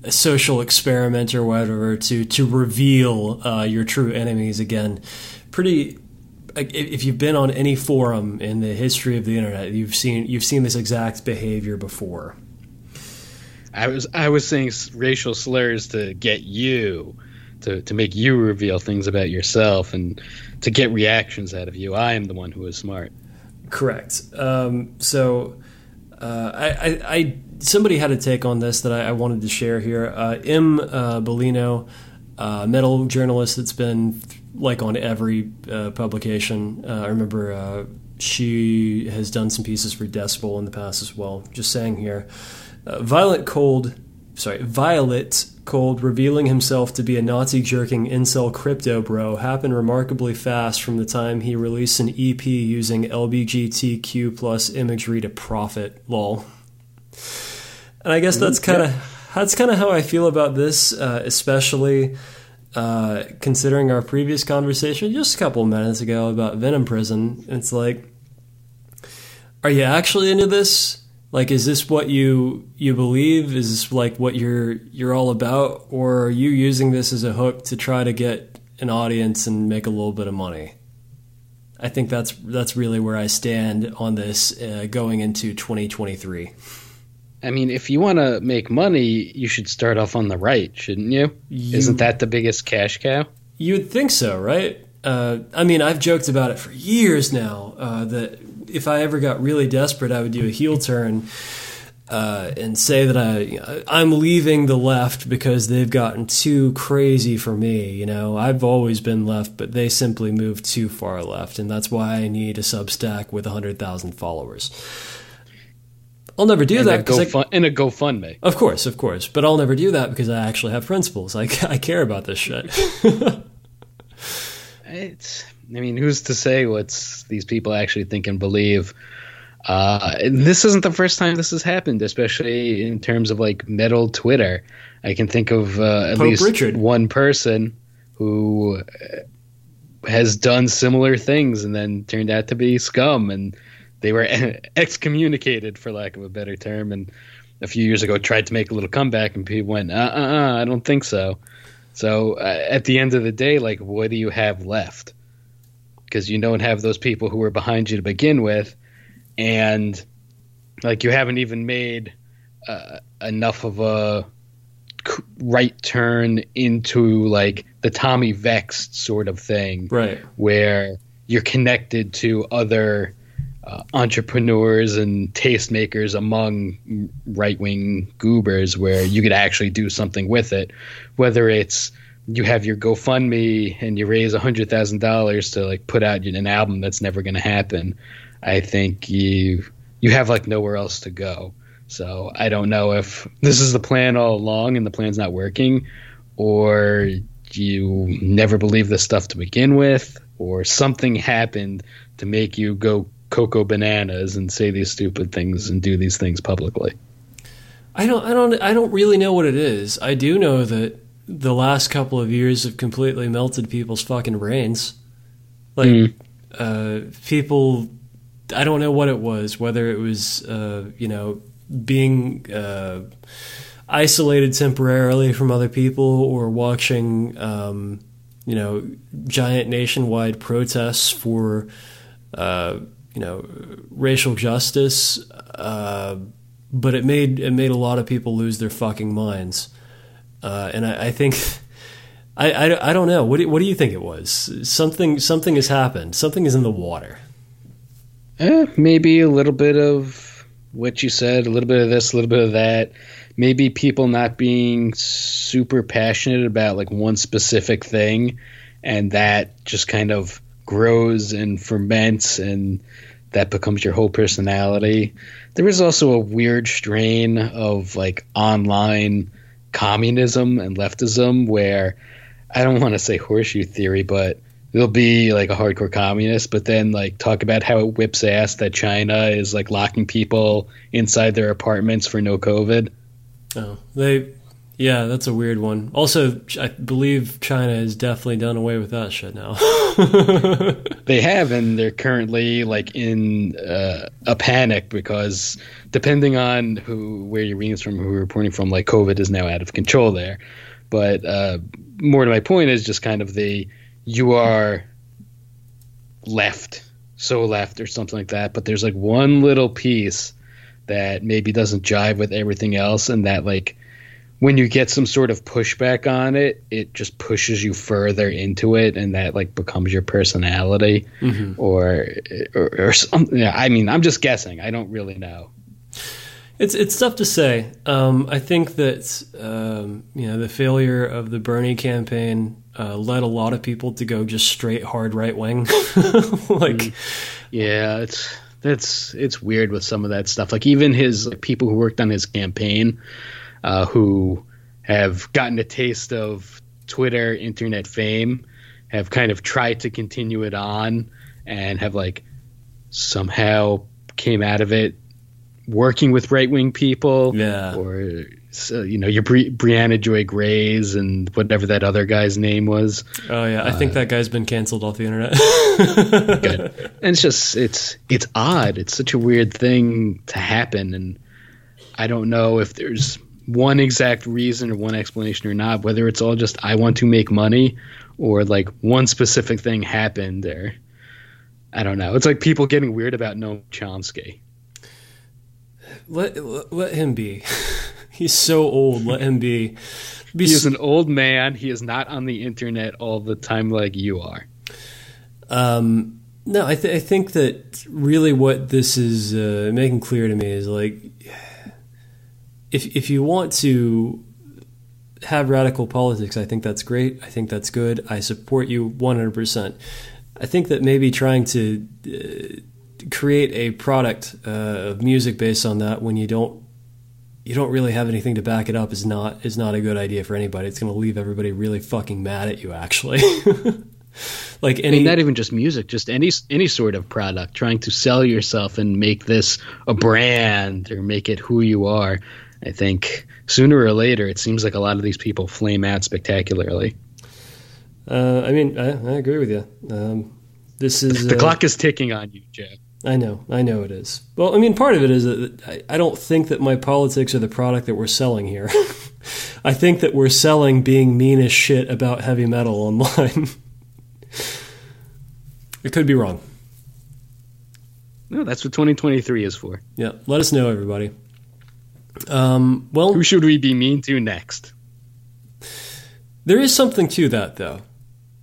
Speaker 2: a, social experiment or whatever to, to reveal uh, your true enemies again. Pretty if you've been on any forum in the history of the internet, you've seen you've seen this exact behavior before.
Speaker 3: I was I was saying racial slurs to get you to to make you reveal things about yourself and to get reactions out of you. I am the one who is smart.
Speaker 2: Correct. Um, so uh, I, I, I, somebody had a take on this that I, I wanted to share here. Uh, M. Uh, Bellino, uh, metal journalist that's been like on every uh, publication. Uh, I remember uh, she has done some pieces for Decibel in the past as well. Just saying here. Violent Cold, sorry, Violet Cold revealing himself to be a Nazi jerking incel crypto bro happened remarkably fast from the time he released an EP using LBGTQ plus imagery to profit. Lol. And I guess that's kind of that's kind of how I feel about this, uh, especially uh, considering our previous conversation just a couple minutes ago about Venom Prison. It's like, are you actually into this? Like, is this what you you believe? Is this like what you're you're all about, or are you using this as a hook to try to get an audience and make a little bit of money? I think that's that's really where I stand on this uh, going into 2023.
Speaker 3: I mean, if you want to make money, you should start off on the right, shouldn't you? you Isn't that the biggest cash cow?
Speaker 2: You would think so, right? Uh, I mean, I've joked about it for years now uh, that if I ever got really desperate, I would do a heel turn uh, and say that I I'm leaving the left because they've gotten too crazy for me. You know, I've always been left, but they simply moved too far left, and that's why I need a Substack with hundred thousand followers. I'll never do
Speaker 3: and
Speaker 2: that
Speaker 3: because fun, in a GoFundMe.
Speaker 2: Of course, of course, but I'll never do that because I actually have principles. I, [LAUGHS] I care about this shit. [LAUGHS]
Speaker 3: it's I mean, who's to say what these people actually think and believe? Uh, this isn't the first time this has happened, especially in terms of like metal Twitter. I can think of uh, at
Speaker 2: Pope
Speaker 3: least
Speaker 2: Richard.
Speaker 3: one person who uh, has done similar things and then turned out to be scum, and they were [LAUGHS] excommunicated, for lack of a better term, and a few years ago tried to make a little comeback, and people went, "Uh, uh, uh I don't think so." So uh, at the end of the day, like, what do you have left? because you don't have those people who were behind you to begin with, and like you haven't even made uh, enough of a right turn into like the Tommy Vext sort of thing,
Speaker 2: right?
Speaker 3: Where you're connected to other uh, entrepreneurs and tastemakers among right wing goobers, where you could actually do something with it, whether it's you have your GoFundMe and you raise hundred thousand dollars to like put out an album that's never going to happen, I think you you have like nowhere else to go. So I don't know if this is the plan all along and the plan's not working, or you never believe this stuff to begin with, or something happened to make you go cocoa bananas and say these stupid things and do these things publicly.
Speaker 2: I don't I don't I don't really know what it is. I do know that the last couple of years have completely melted people's fucking brains. Like, mm. uh, people, I don't know what it was, whether it was, uh, you know, being uh, isolated temporarily from other people or watching, um, you know, giant nationwide protests for, uh, you know, racial justice. Uh, but it made it made a lot of people lose their fucking minds. Uh, and I, I think I, I, I, don't know. What do, what do you think it was? Something something has happened. Something is in the water.
Speaker 3: Eh, maybe a little bit of what you said, a little bit of this, a little bit of that. Maybe people not being super passionate about like one specific thing, and that just kind of grows and ferments, and that becomes your whole personality. There is also a weird strain of like online communism and leftism where I don't want to say horseshoe theory, but they'll be like a hardcore communist, but then like talk about how it whips ass that China is like locking people inside their apartments for no COVID.
Speaker 2: Oh, they, yeah, that's a weird one. Also, I believe China has definitely done away with that shit now. [LAUGHS]
Speaker 3: they have, and they're currently like in uh, a panic because depending on who where you're reading from, who you're reporting from, like COVID is now out of control there. But uh, more to my point is just kind of the you are left, so left or something like that. But there's like one little piece that maybe doesn't jive with everything else, and that like when you get some sort of pushback on it, it just pushes you further into it, and that like becomes your personality, mm-hmm. or, or or something. Yeah, I mean, I'm just guessing. I don't really know.
Speaker 2: It's it's tough to say. Um, I think that um, you know the failure of the Bernie campaign uh, led a lot of people to go just straight hard right wing. [LAUGHS] like, mm.
Speaker 3: yeah, it's that's it's weird with some of that stuff. Like even his like, people who worked on his campaign, uh, who have gotten a taste of Twitter internet fame, have kind of tried to continue it on and have like somehow came out of it working with right wing people,
Speaker 2: yeah,
Speaker 3: or so, you know your Bri- Briahna Joy Grays and whatever that other guy's name was.
Speaker 2: Oh yeah, I uh, think that guy's been canceled off the internet. [LAUGHS]
Speaker 3: good. And it's just it's it's odd. It's such a weird thing to happen, and I don't know if there's one exact reason or one explanation or not. Whether it's all just I want to make money, or like one specific thing happened there. I don't know. It's like people getting weird about Noam Chomsky
Speaker 2: let, let, him be. [LAUGHS] He's so old. Let him be.
Speaker 3: be he is an old man. He is not on the internet all the time like you are.
Speaker 2: Um, no, I, th- I think that really what this is uh, making clear to me is like, if if you want to have radical politics, I think that's great. I think that's good. I support you one hundred percent. I think that maybe trying to uh, create a product uh, of music based on that when you don't you don't really have anything to back it up is not is not a good idea for anybody. It's going to leave everybody really fucking mad at you. Actually, [LAUGHS] like any
Speaker 3: I mean, not even just music, just any any sort of product. Trying to sell yourself and make this a brand or make it who you are. I think sooner or later, it seems like a lot of these people flame out spectacularly.
Speaker 2: Uh, I mean, I, I, agree with you. Um, this is
Speaker 3: the uh, clock is ticking on you, Jeff.
Speaker 2: I know, I know it is. Well, I mean, part of it is that I don't think that my politics are the product that we're selling here. [LAUGHS] I think that we're selling being mean as shit about heavy metal online. [LAUGHS] it could be wrong.
Speaker 3: No, that's what 2023 is for.
Speaker 2: Yeah, let us know, everybody. Um, well,
Speaker 3: who should we be mean to next?
Speaker 2: There is something to that, though.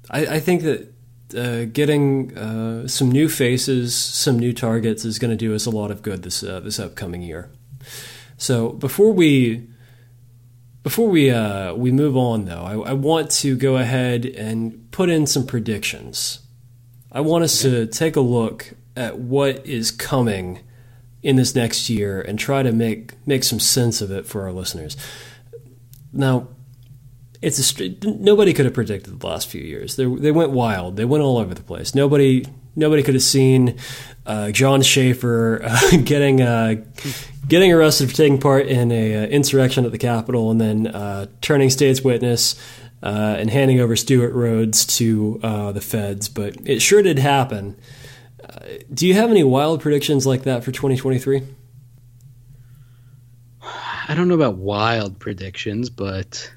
Speaker 2: I, I think that uh, getting uh, some new faces, some new targets is going to do us a lot of good this uh, this upcoming year. So before we before we uh, we move on, though, I, I, want to go ahead and put in some predictions. I want us to take a look at what is coming in this next year and try to make make some sense of it for our listeners. Now, it's a nobody could have predicted the last few years. They, they went wild. They went all over the place. Nobody nobody could have seen uh, Jon Schaffer uh, [LAUGHS] getting uh, getting arrested for taking part in a uh, insurrection at the Capitol and then uh, turning state's witness uh, and handing over Stewart Rhodes to the feds. But it sure did happen. Do you have any wild predictions like that for 2023?
Speaker 3: I don't know about wild predictions, but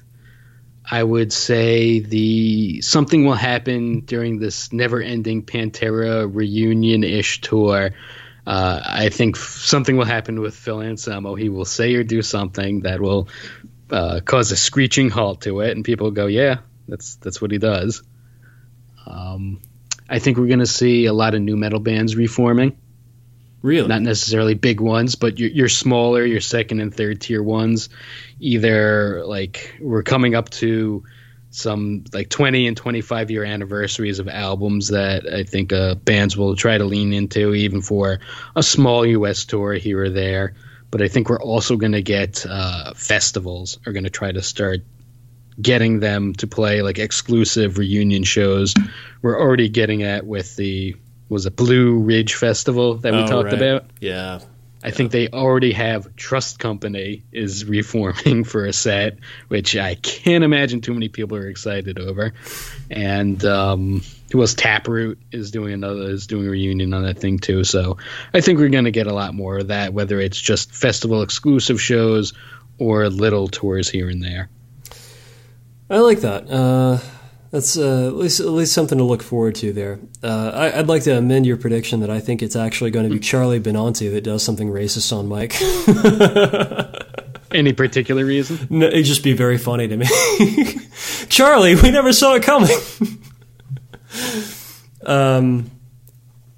Speaker 3: I would say the something will happen during this never-ending Pantera reunion-ish tour. Uh, I think something will happen with Phil Anselmo. He will say or do something that will uh, cause a screeching halt to it, and people go, "Yeah, that's that's what he does." Um, I think we're going to see a lot of new metal bands reforming.
Speaker 2: Really?
Speaker 3: Not necessarily big ones, but your, your smaller, your second and third tier ones. Either like we're coming up to some like 20 and 25 year anniversaries of albums that I think uh, bands will try to lean into, even for a small U.S. tour here or there. But I think we're also going to get uh, festivals are going to try to start getting them to play like exclusive reunion shows. We're already getting at with the was it Blue Ridge Festival that we
Speaker 2: Oh,
Speaker 3: talked
Speaker 2: right.
Speaker 3: about.
Speaker 2: Yeah.
Speaker 3: I think they already have Trust Company is reforming [LAUGHS] for a set, which I can't imagine too many people are excited over. And um, who else? Taproot is doing another is doing a reunion on that thing too. So I think we're going to get a lot more of that, whether it's just festival exclusive shows or little tours here and there.
Speaker 2: I like that. Uh, that's uh, at least at least something to look forward to there. Uh, I, I'd like to amend your prediction that I think it's actually going to be Charlie Benante that does something racist on mic.
Speaker 3: Any [LAUGHS] particular reason?
Speaker 2: no, it'd just be very funny to me. [LAUGHS] Charlie, we never saw it coming. [LAUGHS] um,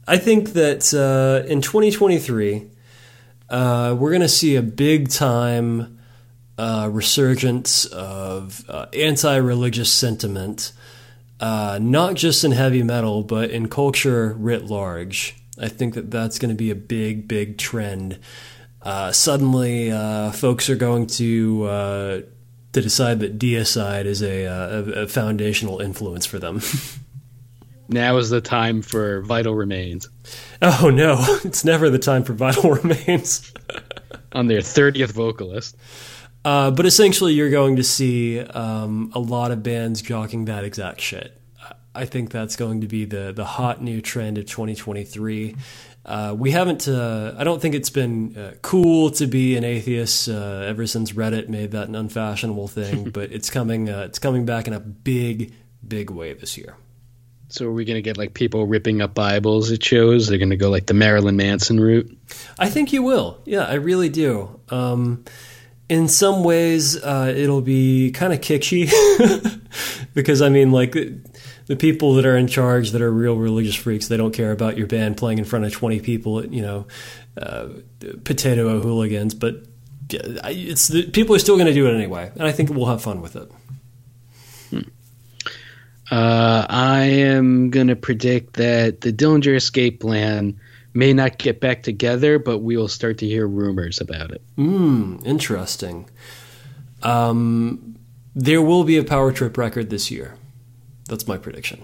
Speaker 2: I think that uh, in 2023, uh, we're going to see a big time uh, resurgence of uh, anti religious sentiment, uh, not just in heavy metal, but in culture writ large. I think that that's going to be a big, big trend. Uh, suddenly, uh, folks are going to uh, to decide that deicide is a, uh, a, a foundational influence for them. [LAUGHS]
Speaker 3: Now is the time for Vital Remains
Speaker 2: oh no, [LAUGHS] it's never the time for vital [LAUGHS] remains.
Speaker 3: on their 30th vocalist.
Speaker 2: Uh, but essentially, you're going to see um, a lot of bands jockeying that exact shit. I think that's going to be the the hot new trend of 2023. Uh, we haven't. Uh, I don't think it's been uh, cool to be an atheist uh, ever since Reddit made that an unfashionable thing. [LAUGHS] but it's coming. Uh, it's coming back in a big, big way this year.
Speaker 3: So are we going to get like people ripping up Bibles at shows? They're going to go like the Marilyn Manson route.
Speaker 2: I think you will. Yeah, I really do. Um, in some ways, uh, it'll be kind of kitschy [LAUGHS] because I mean, like the, people that are in charge that are real religious freaks, they don't care about your band playing in front of twenty people. At, you know, uh, potato hooligans, but it's the, people are still going to do it anyway, and I think we'll have fun with it.
Speaker 3: Uh, I am going to predict that the Dillinger Escape Plan may not get back together, but we will start to hear rumors about it.
Speaker 2: Hmm, interesting. Um, there will be a Power Trip record this year. That's my prediction.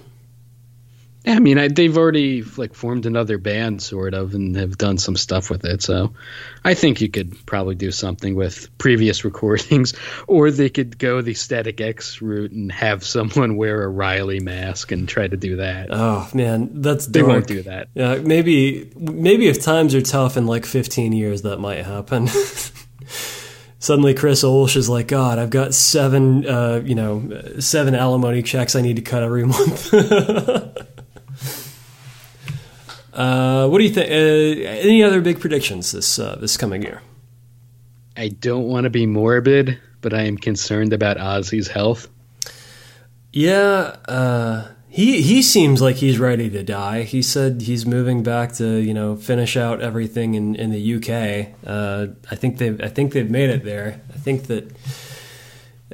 Speaker 3: Yeah, I mean, I, they've already like formed another band, sort of, and have done some stuff with it. So, I think you could probably do something with previous [LAUGHS] recordings, or they could go the Static X route and have someone wear a Riley mask and try to do that.
Speaker 2: Oh man, that's
Speaker 3: they won't do that.
Speaker 2: Yeah, maybe maybe if times are tough in like 15 years, that might happen. [LAUGHS] Suddenly, Chris Ulsh is like, God, I've got seven, uh, you know, seven alimony checks I need to cut every [LAUGHS] month. Uh, what do you think? Uh, any other big predictions this uh, this coming year?
Speaker 3: I don't want to be morbid, but I am concerned about Ozzy's health.
Speaker 2: Yeah, uh, he he seems like he's ready to die. He said he's moving back to you know finish out everything in, in the UK. Uh, I think they I think they've made it there. I think that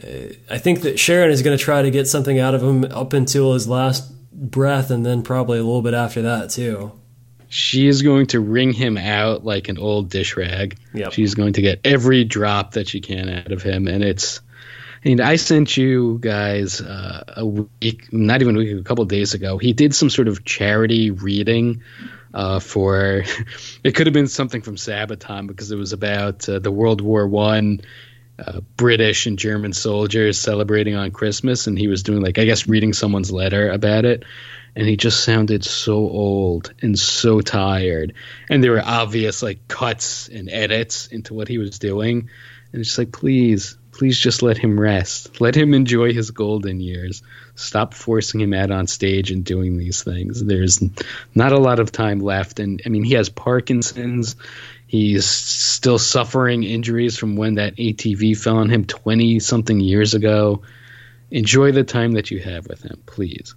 Speaker 2: uh, I think that Sharon is going to try to get something out of him up until his last breath, and then probably a little bit after that too.
Speaker 3: She is going to wring him out like an old dish rag.
Speaker 2: Yep.
Speaker 3: She's going to get every drop that she can out of him, and it's. I I sent you guys uh, a week, not even a week, a couple of days ago. He did some sort of charity reading uh, for. [LAUGHS] It could have been something from Sabaton because it was about uh, the World War One. Uh, British and German soldiers celebrating on Christmas, and he was doing like I guess reading someone's letter about it, and he just sounded so old and so tired, and there were obvious like cuts and edits into what he was doing, and it's just like please, please just let him rest, let him enjoy his golden years, stop forcing him out on stage and doing these things. There's not a lot of time left, and I mean he has Parkinson's. He's still suffering injuries from when that ATV fell on him 20 something years ago. Enjoy the time that you have with him, please.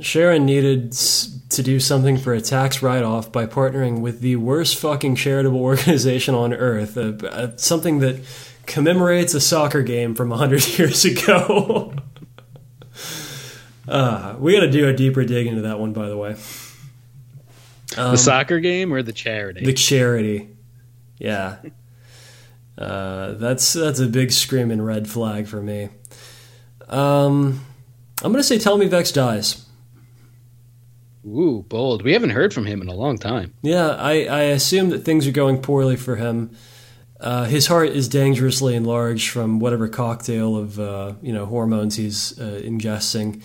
Speaker 2: Sharon needed to do something for a tax write off by partnering with the worst fucking charitable [LAUGHS] organization on earth, uh, uh, something that commemorates a soccer game from 100 [LAUGHS] years ago. [LAUGHS] uh, we got to do a deeper dig into that one, by the way.
Speaker 3: the soccer game or the charity?
Speaker 2: Um, The charity. Yeah. Uh, that's that's a big screaming red flag for me. Um, I'm going to say Tommy Vext dies.
Speaker 3: Ooh, bold. We haven't heard from him in a long time.
Speaker 2: Yeah, I, I assume that things are going poorly for him. Uh, his heart is dangerously enlarged from whatever cocktail of uh, you know hormones he's uh, ingesting.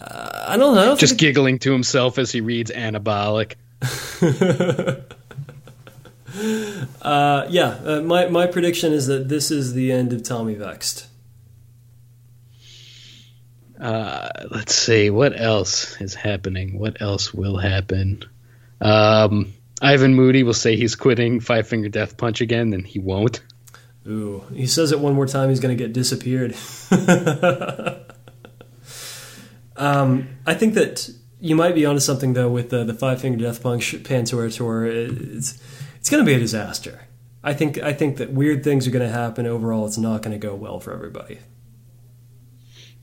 Speaker 2: Uh, I don't know.
Speaker 3: Just giggling to himself as he reads anabolic. [LAUGHS]
Speaker 2: Uh, yeah, uh, my my prediction is that this is the end of Tommy Vext.
Speaker 3: Uh, let's see what else is happening. What else will happen? Um, Ivan Moody will say he's quitting Five Finger Death Punch again, and he won't.
Speaker 2: Ooh, he says it one more time, he's going to get disappeared. [LAUGHS] um, I think that you might be onto something though with the, the Five Finger Death Punch Pantera tour. It's it's going to be a disaster. I think I think that weird things are going to happen. Overall, it's not going to go well for everybody.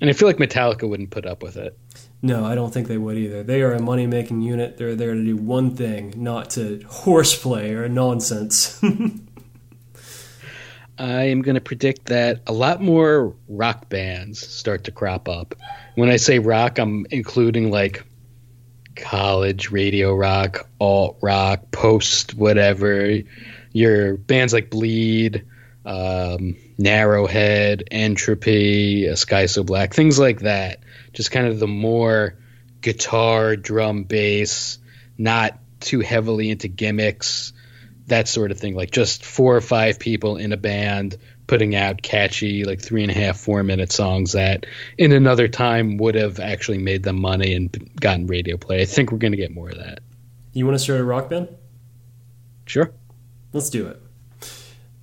Speaker 3: And I feel like Metallica wouldn't put up with it.
Speaker 2: No, I don't think they would either. They are a money making unit. They're there to do one thing, not to horseplay or nonsense. [LAUGHS]
Speaker 3: I am going to predict that a lot more rock bands start to crop up. When I say rock, I'm including like college radio rock, alt rock, post whatever. Your bands like Bleed, um, Narrowhead, Entropy, A Sky So Black, things like that. Just kind of the more guitar, drum, bass, not too heavily into gimmicks, that sort of thing. Like just four or five people in a band putting out catchy, like three and a half, four minute songs that in another time would have actually made them money and gotten radio play. I think we're going to get more of that.
Speaker 2: You want to start a rock band?
Speaker 3: Sure.
Speaker 2: Let's do it.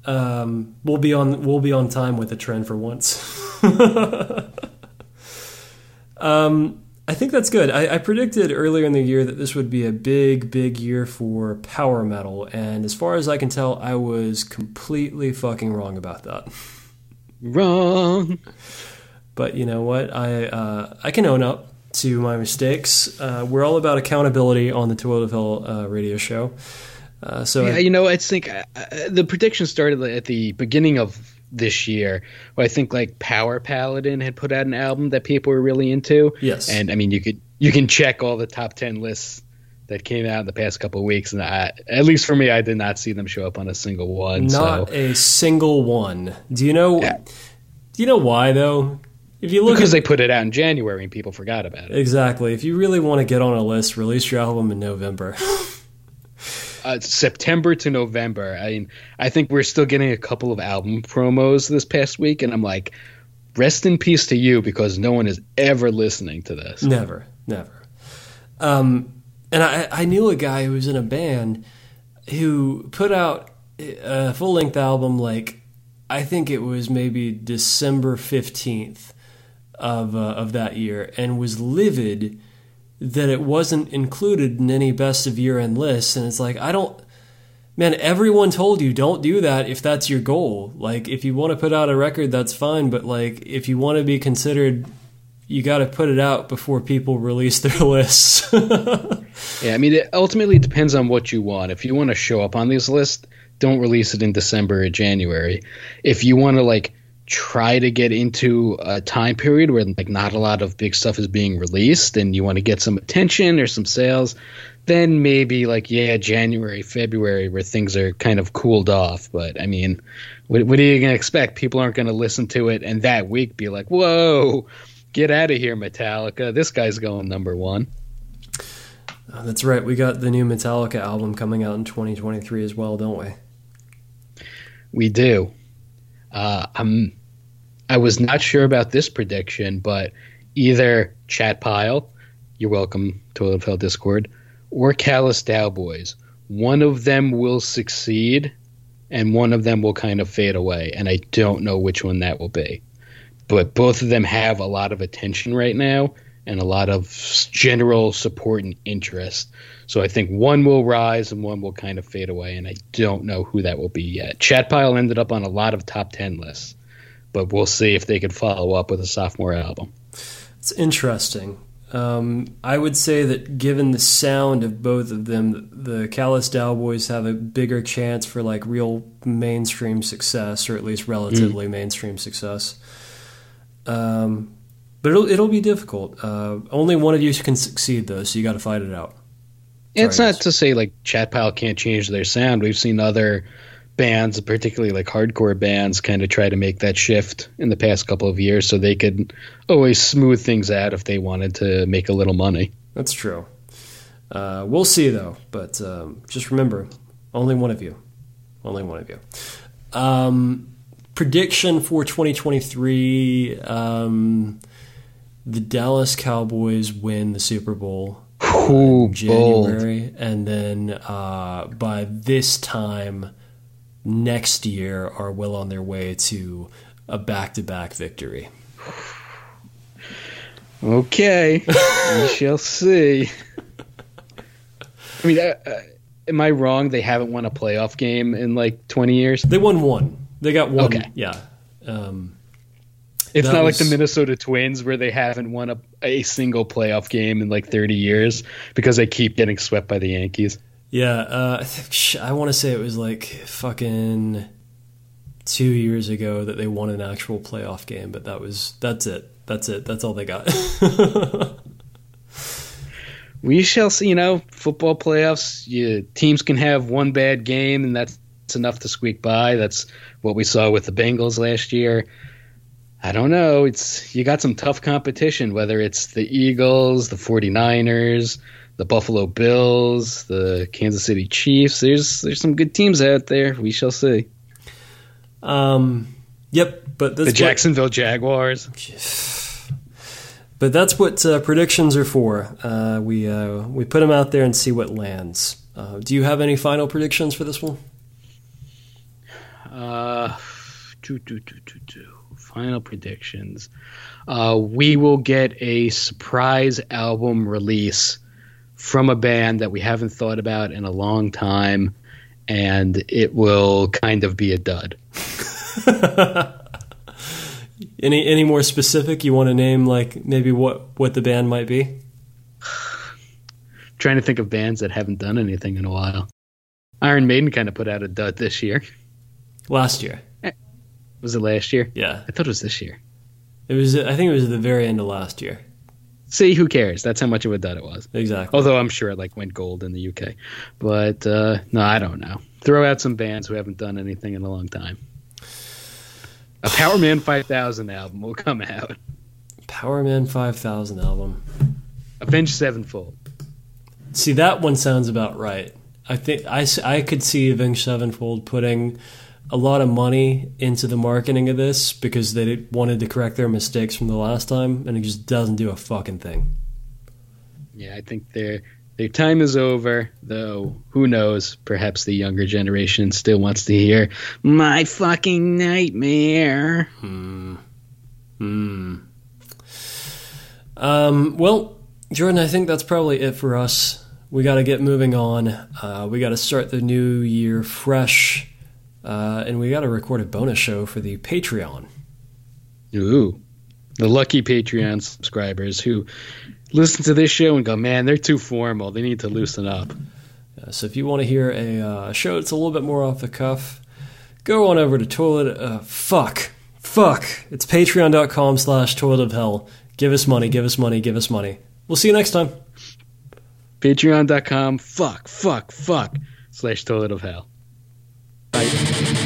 Speaker 2: Um, we'll be on we'll be on time with the trend for once. [LAUGHS] um, I think that's good. I, I, predicted earlier in the year that this would be a big, big year for power metal, and as far as I can tell, I was completely fucking wrong about that.
Speaker 3: Wrong.
Speaker 2: But you know what? I uh, I can own up to my mistakes. Uh, we're all about accountability on the Toilet ov Hell uh, radio show. Uh, so
Speaker 3: yeah, I, you know, I think uh, the prediction started at the beginning of this year. Where I think like Power Paladin had put out an album that people were really into.
Speaker 2: Yes,
Speaker 3: and I mean you could you can check all the top ten lists that came out in the past couple of weeks, and I, at least for me, I did not see them show up on a single one.
Speaker 2: Not
Speaker 3: so.
Speaker 2: a single one. Do you know?
Speaker 3: Yeah.
Speaker 2: Do you know why though? If you look
Speaker 3: because
Speaker 2: at,
Speaker 3: they put it out in January and people forgot about it.
Speaker 2: Exactly. If you really want to get on a list, release your album in November. [LAUGHS]
Speaker 3: uh, September to November. I mean, I think we're still getting a couple of album promos this past week, and I'm like, rest in peace to you because no one is ever listening to this.
Speaker 2: Never, never. Um, and I, I knew a guy who was in a band who put out a full length album like I think it was maybe December fifteenth of uh, of that year, and was livid that it wasn't included in any best of year end lists. And it's like, I don't, man, everyone told you don't do that if that's your goal. Like, if you want to put out a record, that's fine. But, like, if you want to be considered, you got to put it out before people release their [LAUGHS] lists.
Speaker 3: yeah, I mean, it ultimately depends on what you want. If you want to show up on these lists, don't release it in December or January. If you want to, like, try to get into a time period where like not a lot of big stuff is being released and you want to get some attention or some sales then maybe like yeah january february where things are kind of cooled off. But i mean what, what are you going to expect? People aren't going to listen to it and that week be like whoa get out of here metallica. This guy's going number one.
Speaker 2: Oh, that's right. We got the new metallica album coming out in 2023 as well don't we?
Speaker 3: We do. Uh, I'm I was not sure about this prediction, but either Chat Pile, you're welcome to NFL Discord, or Callous Cowboys. One of them will succeed, and one of them will kind of fade away, and I don't know which one that will be. But both of them have a lot of attention right now and a lot of general support and interest. So I think one will rise and one will kind of fade away, and I don't know who that will be yet. Chat Pile ended up on a lot of top 10 lists but we'll see if they can follow up with a sophomore album.
Speaker 2: It's interesting. Um, I would say that given the sound of both of them, the Callous Cowboys have a bigger chance for like real mainstream success, or at least relatively mm. mainstream success. Um, but it'll it'll be difficult. Uh, only one of you can succeed though, so you got to fight it out.
Speaker 3: it's not to say like Chat Pile can't change their sound. We've seen other bands, particularly like hardcore bands, kind of try to make that shift in the past couple of years, so they could always smooth things out if they wanted to make a little money.
Speaker 2: That's true. Uh, we'll see though, but um, just remember, only one of you, only one of you. Um, prediction for 2023: um, the Dallas Cowboys win the Super Bowl
Speaker 3: Ooh, bold.
Speaker 2: January, and then uh, by this time next year are well on their way to a back-to-back victory.
Speaker 3: Okay, [LAUGHS] we shall see. I mean, uh, uh, am I wrong? They haven't won a playoff game in like 20 years.
Speaker 2: They won one. They got one.
Speaker 3: Okay.
Speaker 2: Yeah. Um,
Speaker 3: It's not
Speaker 2: was-
Speaker 3: like the Minnesota Twins where they haven't won a, a single playoff game in like 30 years because they keep getting swept by the Yankees.
Speaker 2: Yeah, uh, I, want to say it was like fucking two years ago that they won an actual playoff game, but that was that's it. That's it. That's all they got. [LAUGHS]
Speaker 3: We shall see. You know, football playoffs, you, teams can have one bad game, and that's enough to squeak by. That's what we saw with the Bengals last year. I don't know. It's you got some tough competition, whether it's the Eagles, the 49ers, the Buffalo Bills, the Kansas City Chiefs. There's there's some good teams out there. We shall see.
Speaker 2: um, yep, but that's
Speaker 3: The
Speaker 2: what-
Speaker 3: Jacksonville Jaguars. [SIGHS]
Speaker 2: but that's what uh, predictions are for. Uh, we uh, we put them out there and see what lands. Uh, do you have any final predictions for this one?
Speaker 3: Uh, two, two, two, two, two. Final predictions. Uh, we will get a surprise album release from a band that we haven't thought about in a long time, and it will kind of be a dud. [LAUGHS]
Speaker 2: Any any more specific? You want to name like maybe what what the band might be? [SIGHS]
Speaker 3: trying to think of bands that haven't done anything in a while. Iron Maiden kind of put out a dud this year.
Speaker 2: Last year, eh,
Speaker 3: Was it last year?
Speaker 2: yeah,
Speaker 3: I thought it was this year.
Speaker 2: it was. I think it was at the very end of last year.
Speaker 3: See, who cares? That's how much of a dud it was.
Speaker 2: Exactly.
Speaker 3: Although I'm sure it like went gold in the UK. But uh, no, I don't know. Throw out some bands who haven't done anything in a long time. A Powerman 5000 album will come out.
Speaker 2: Powerman 5000 album.
Speaker 3: Avenged Sevenfold.
Speaker 2: See, that one sounds about right. I think I, I could see Avenged Sevenfold putting a lot of money into the marketing of this because they wanted to correct their mistakes from the last time, and it just doesn't do a fucking thing.
Speaker 3: Yeah, I think their their time is over. Though who knows? Perhaps the younger generation still wants to hear my fucking nightmare.
Speaker 2: Hmm. Um, well, Jordan, I think that's probably it for us. We got to get moving on. Uh, we got to start the new year fresh, uh, and we got to record a bonus show for the Patreon.
Speaker 3: Ooh, the lucky Patreon subscribers who listen to this show and go, man, they're too formal. They need to loosen up.
Speaker 2: Uh, so if you want to hear a uh, show that's a little bit more off the cuff, go on over to Toilet. Uh, fuck, fuck. It's patreon.com slash toilet ov hell. Give us money, give us money, give us money. We'll see you next time.
Speaker 3: Patreon.com, fuck, fuck, fuck, slash toilet ov hell.
Speaker 4: 白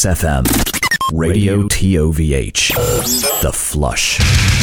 Speaker 1: 66.6 FM. Radio TOVH. The Flush.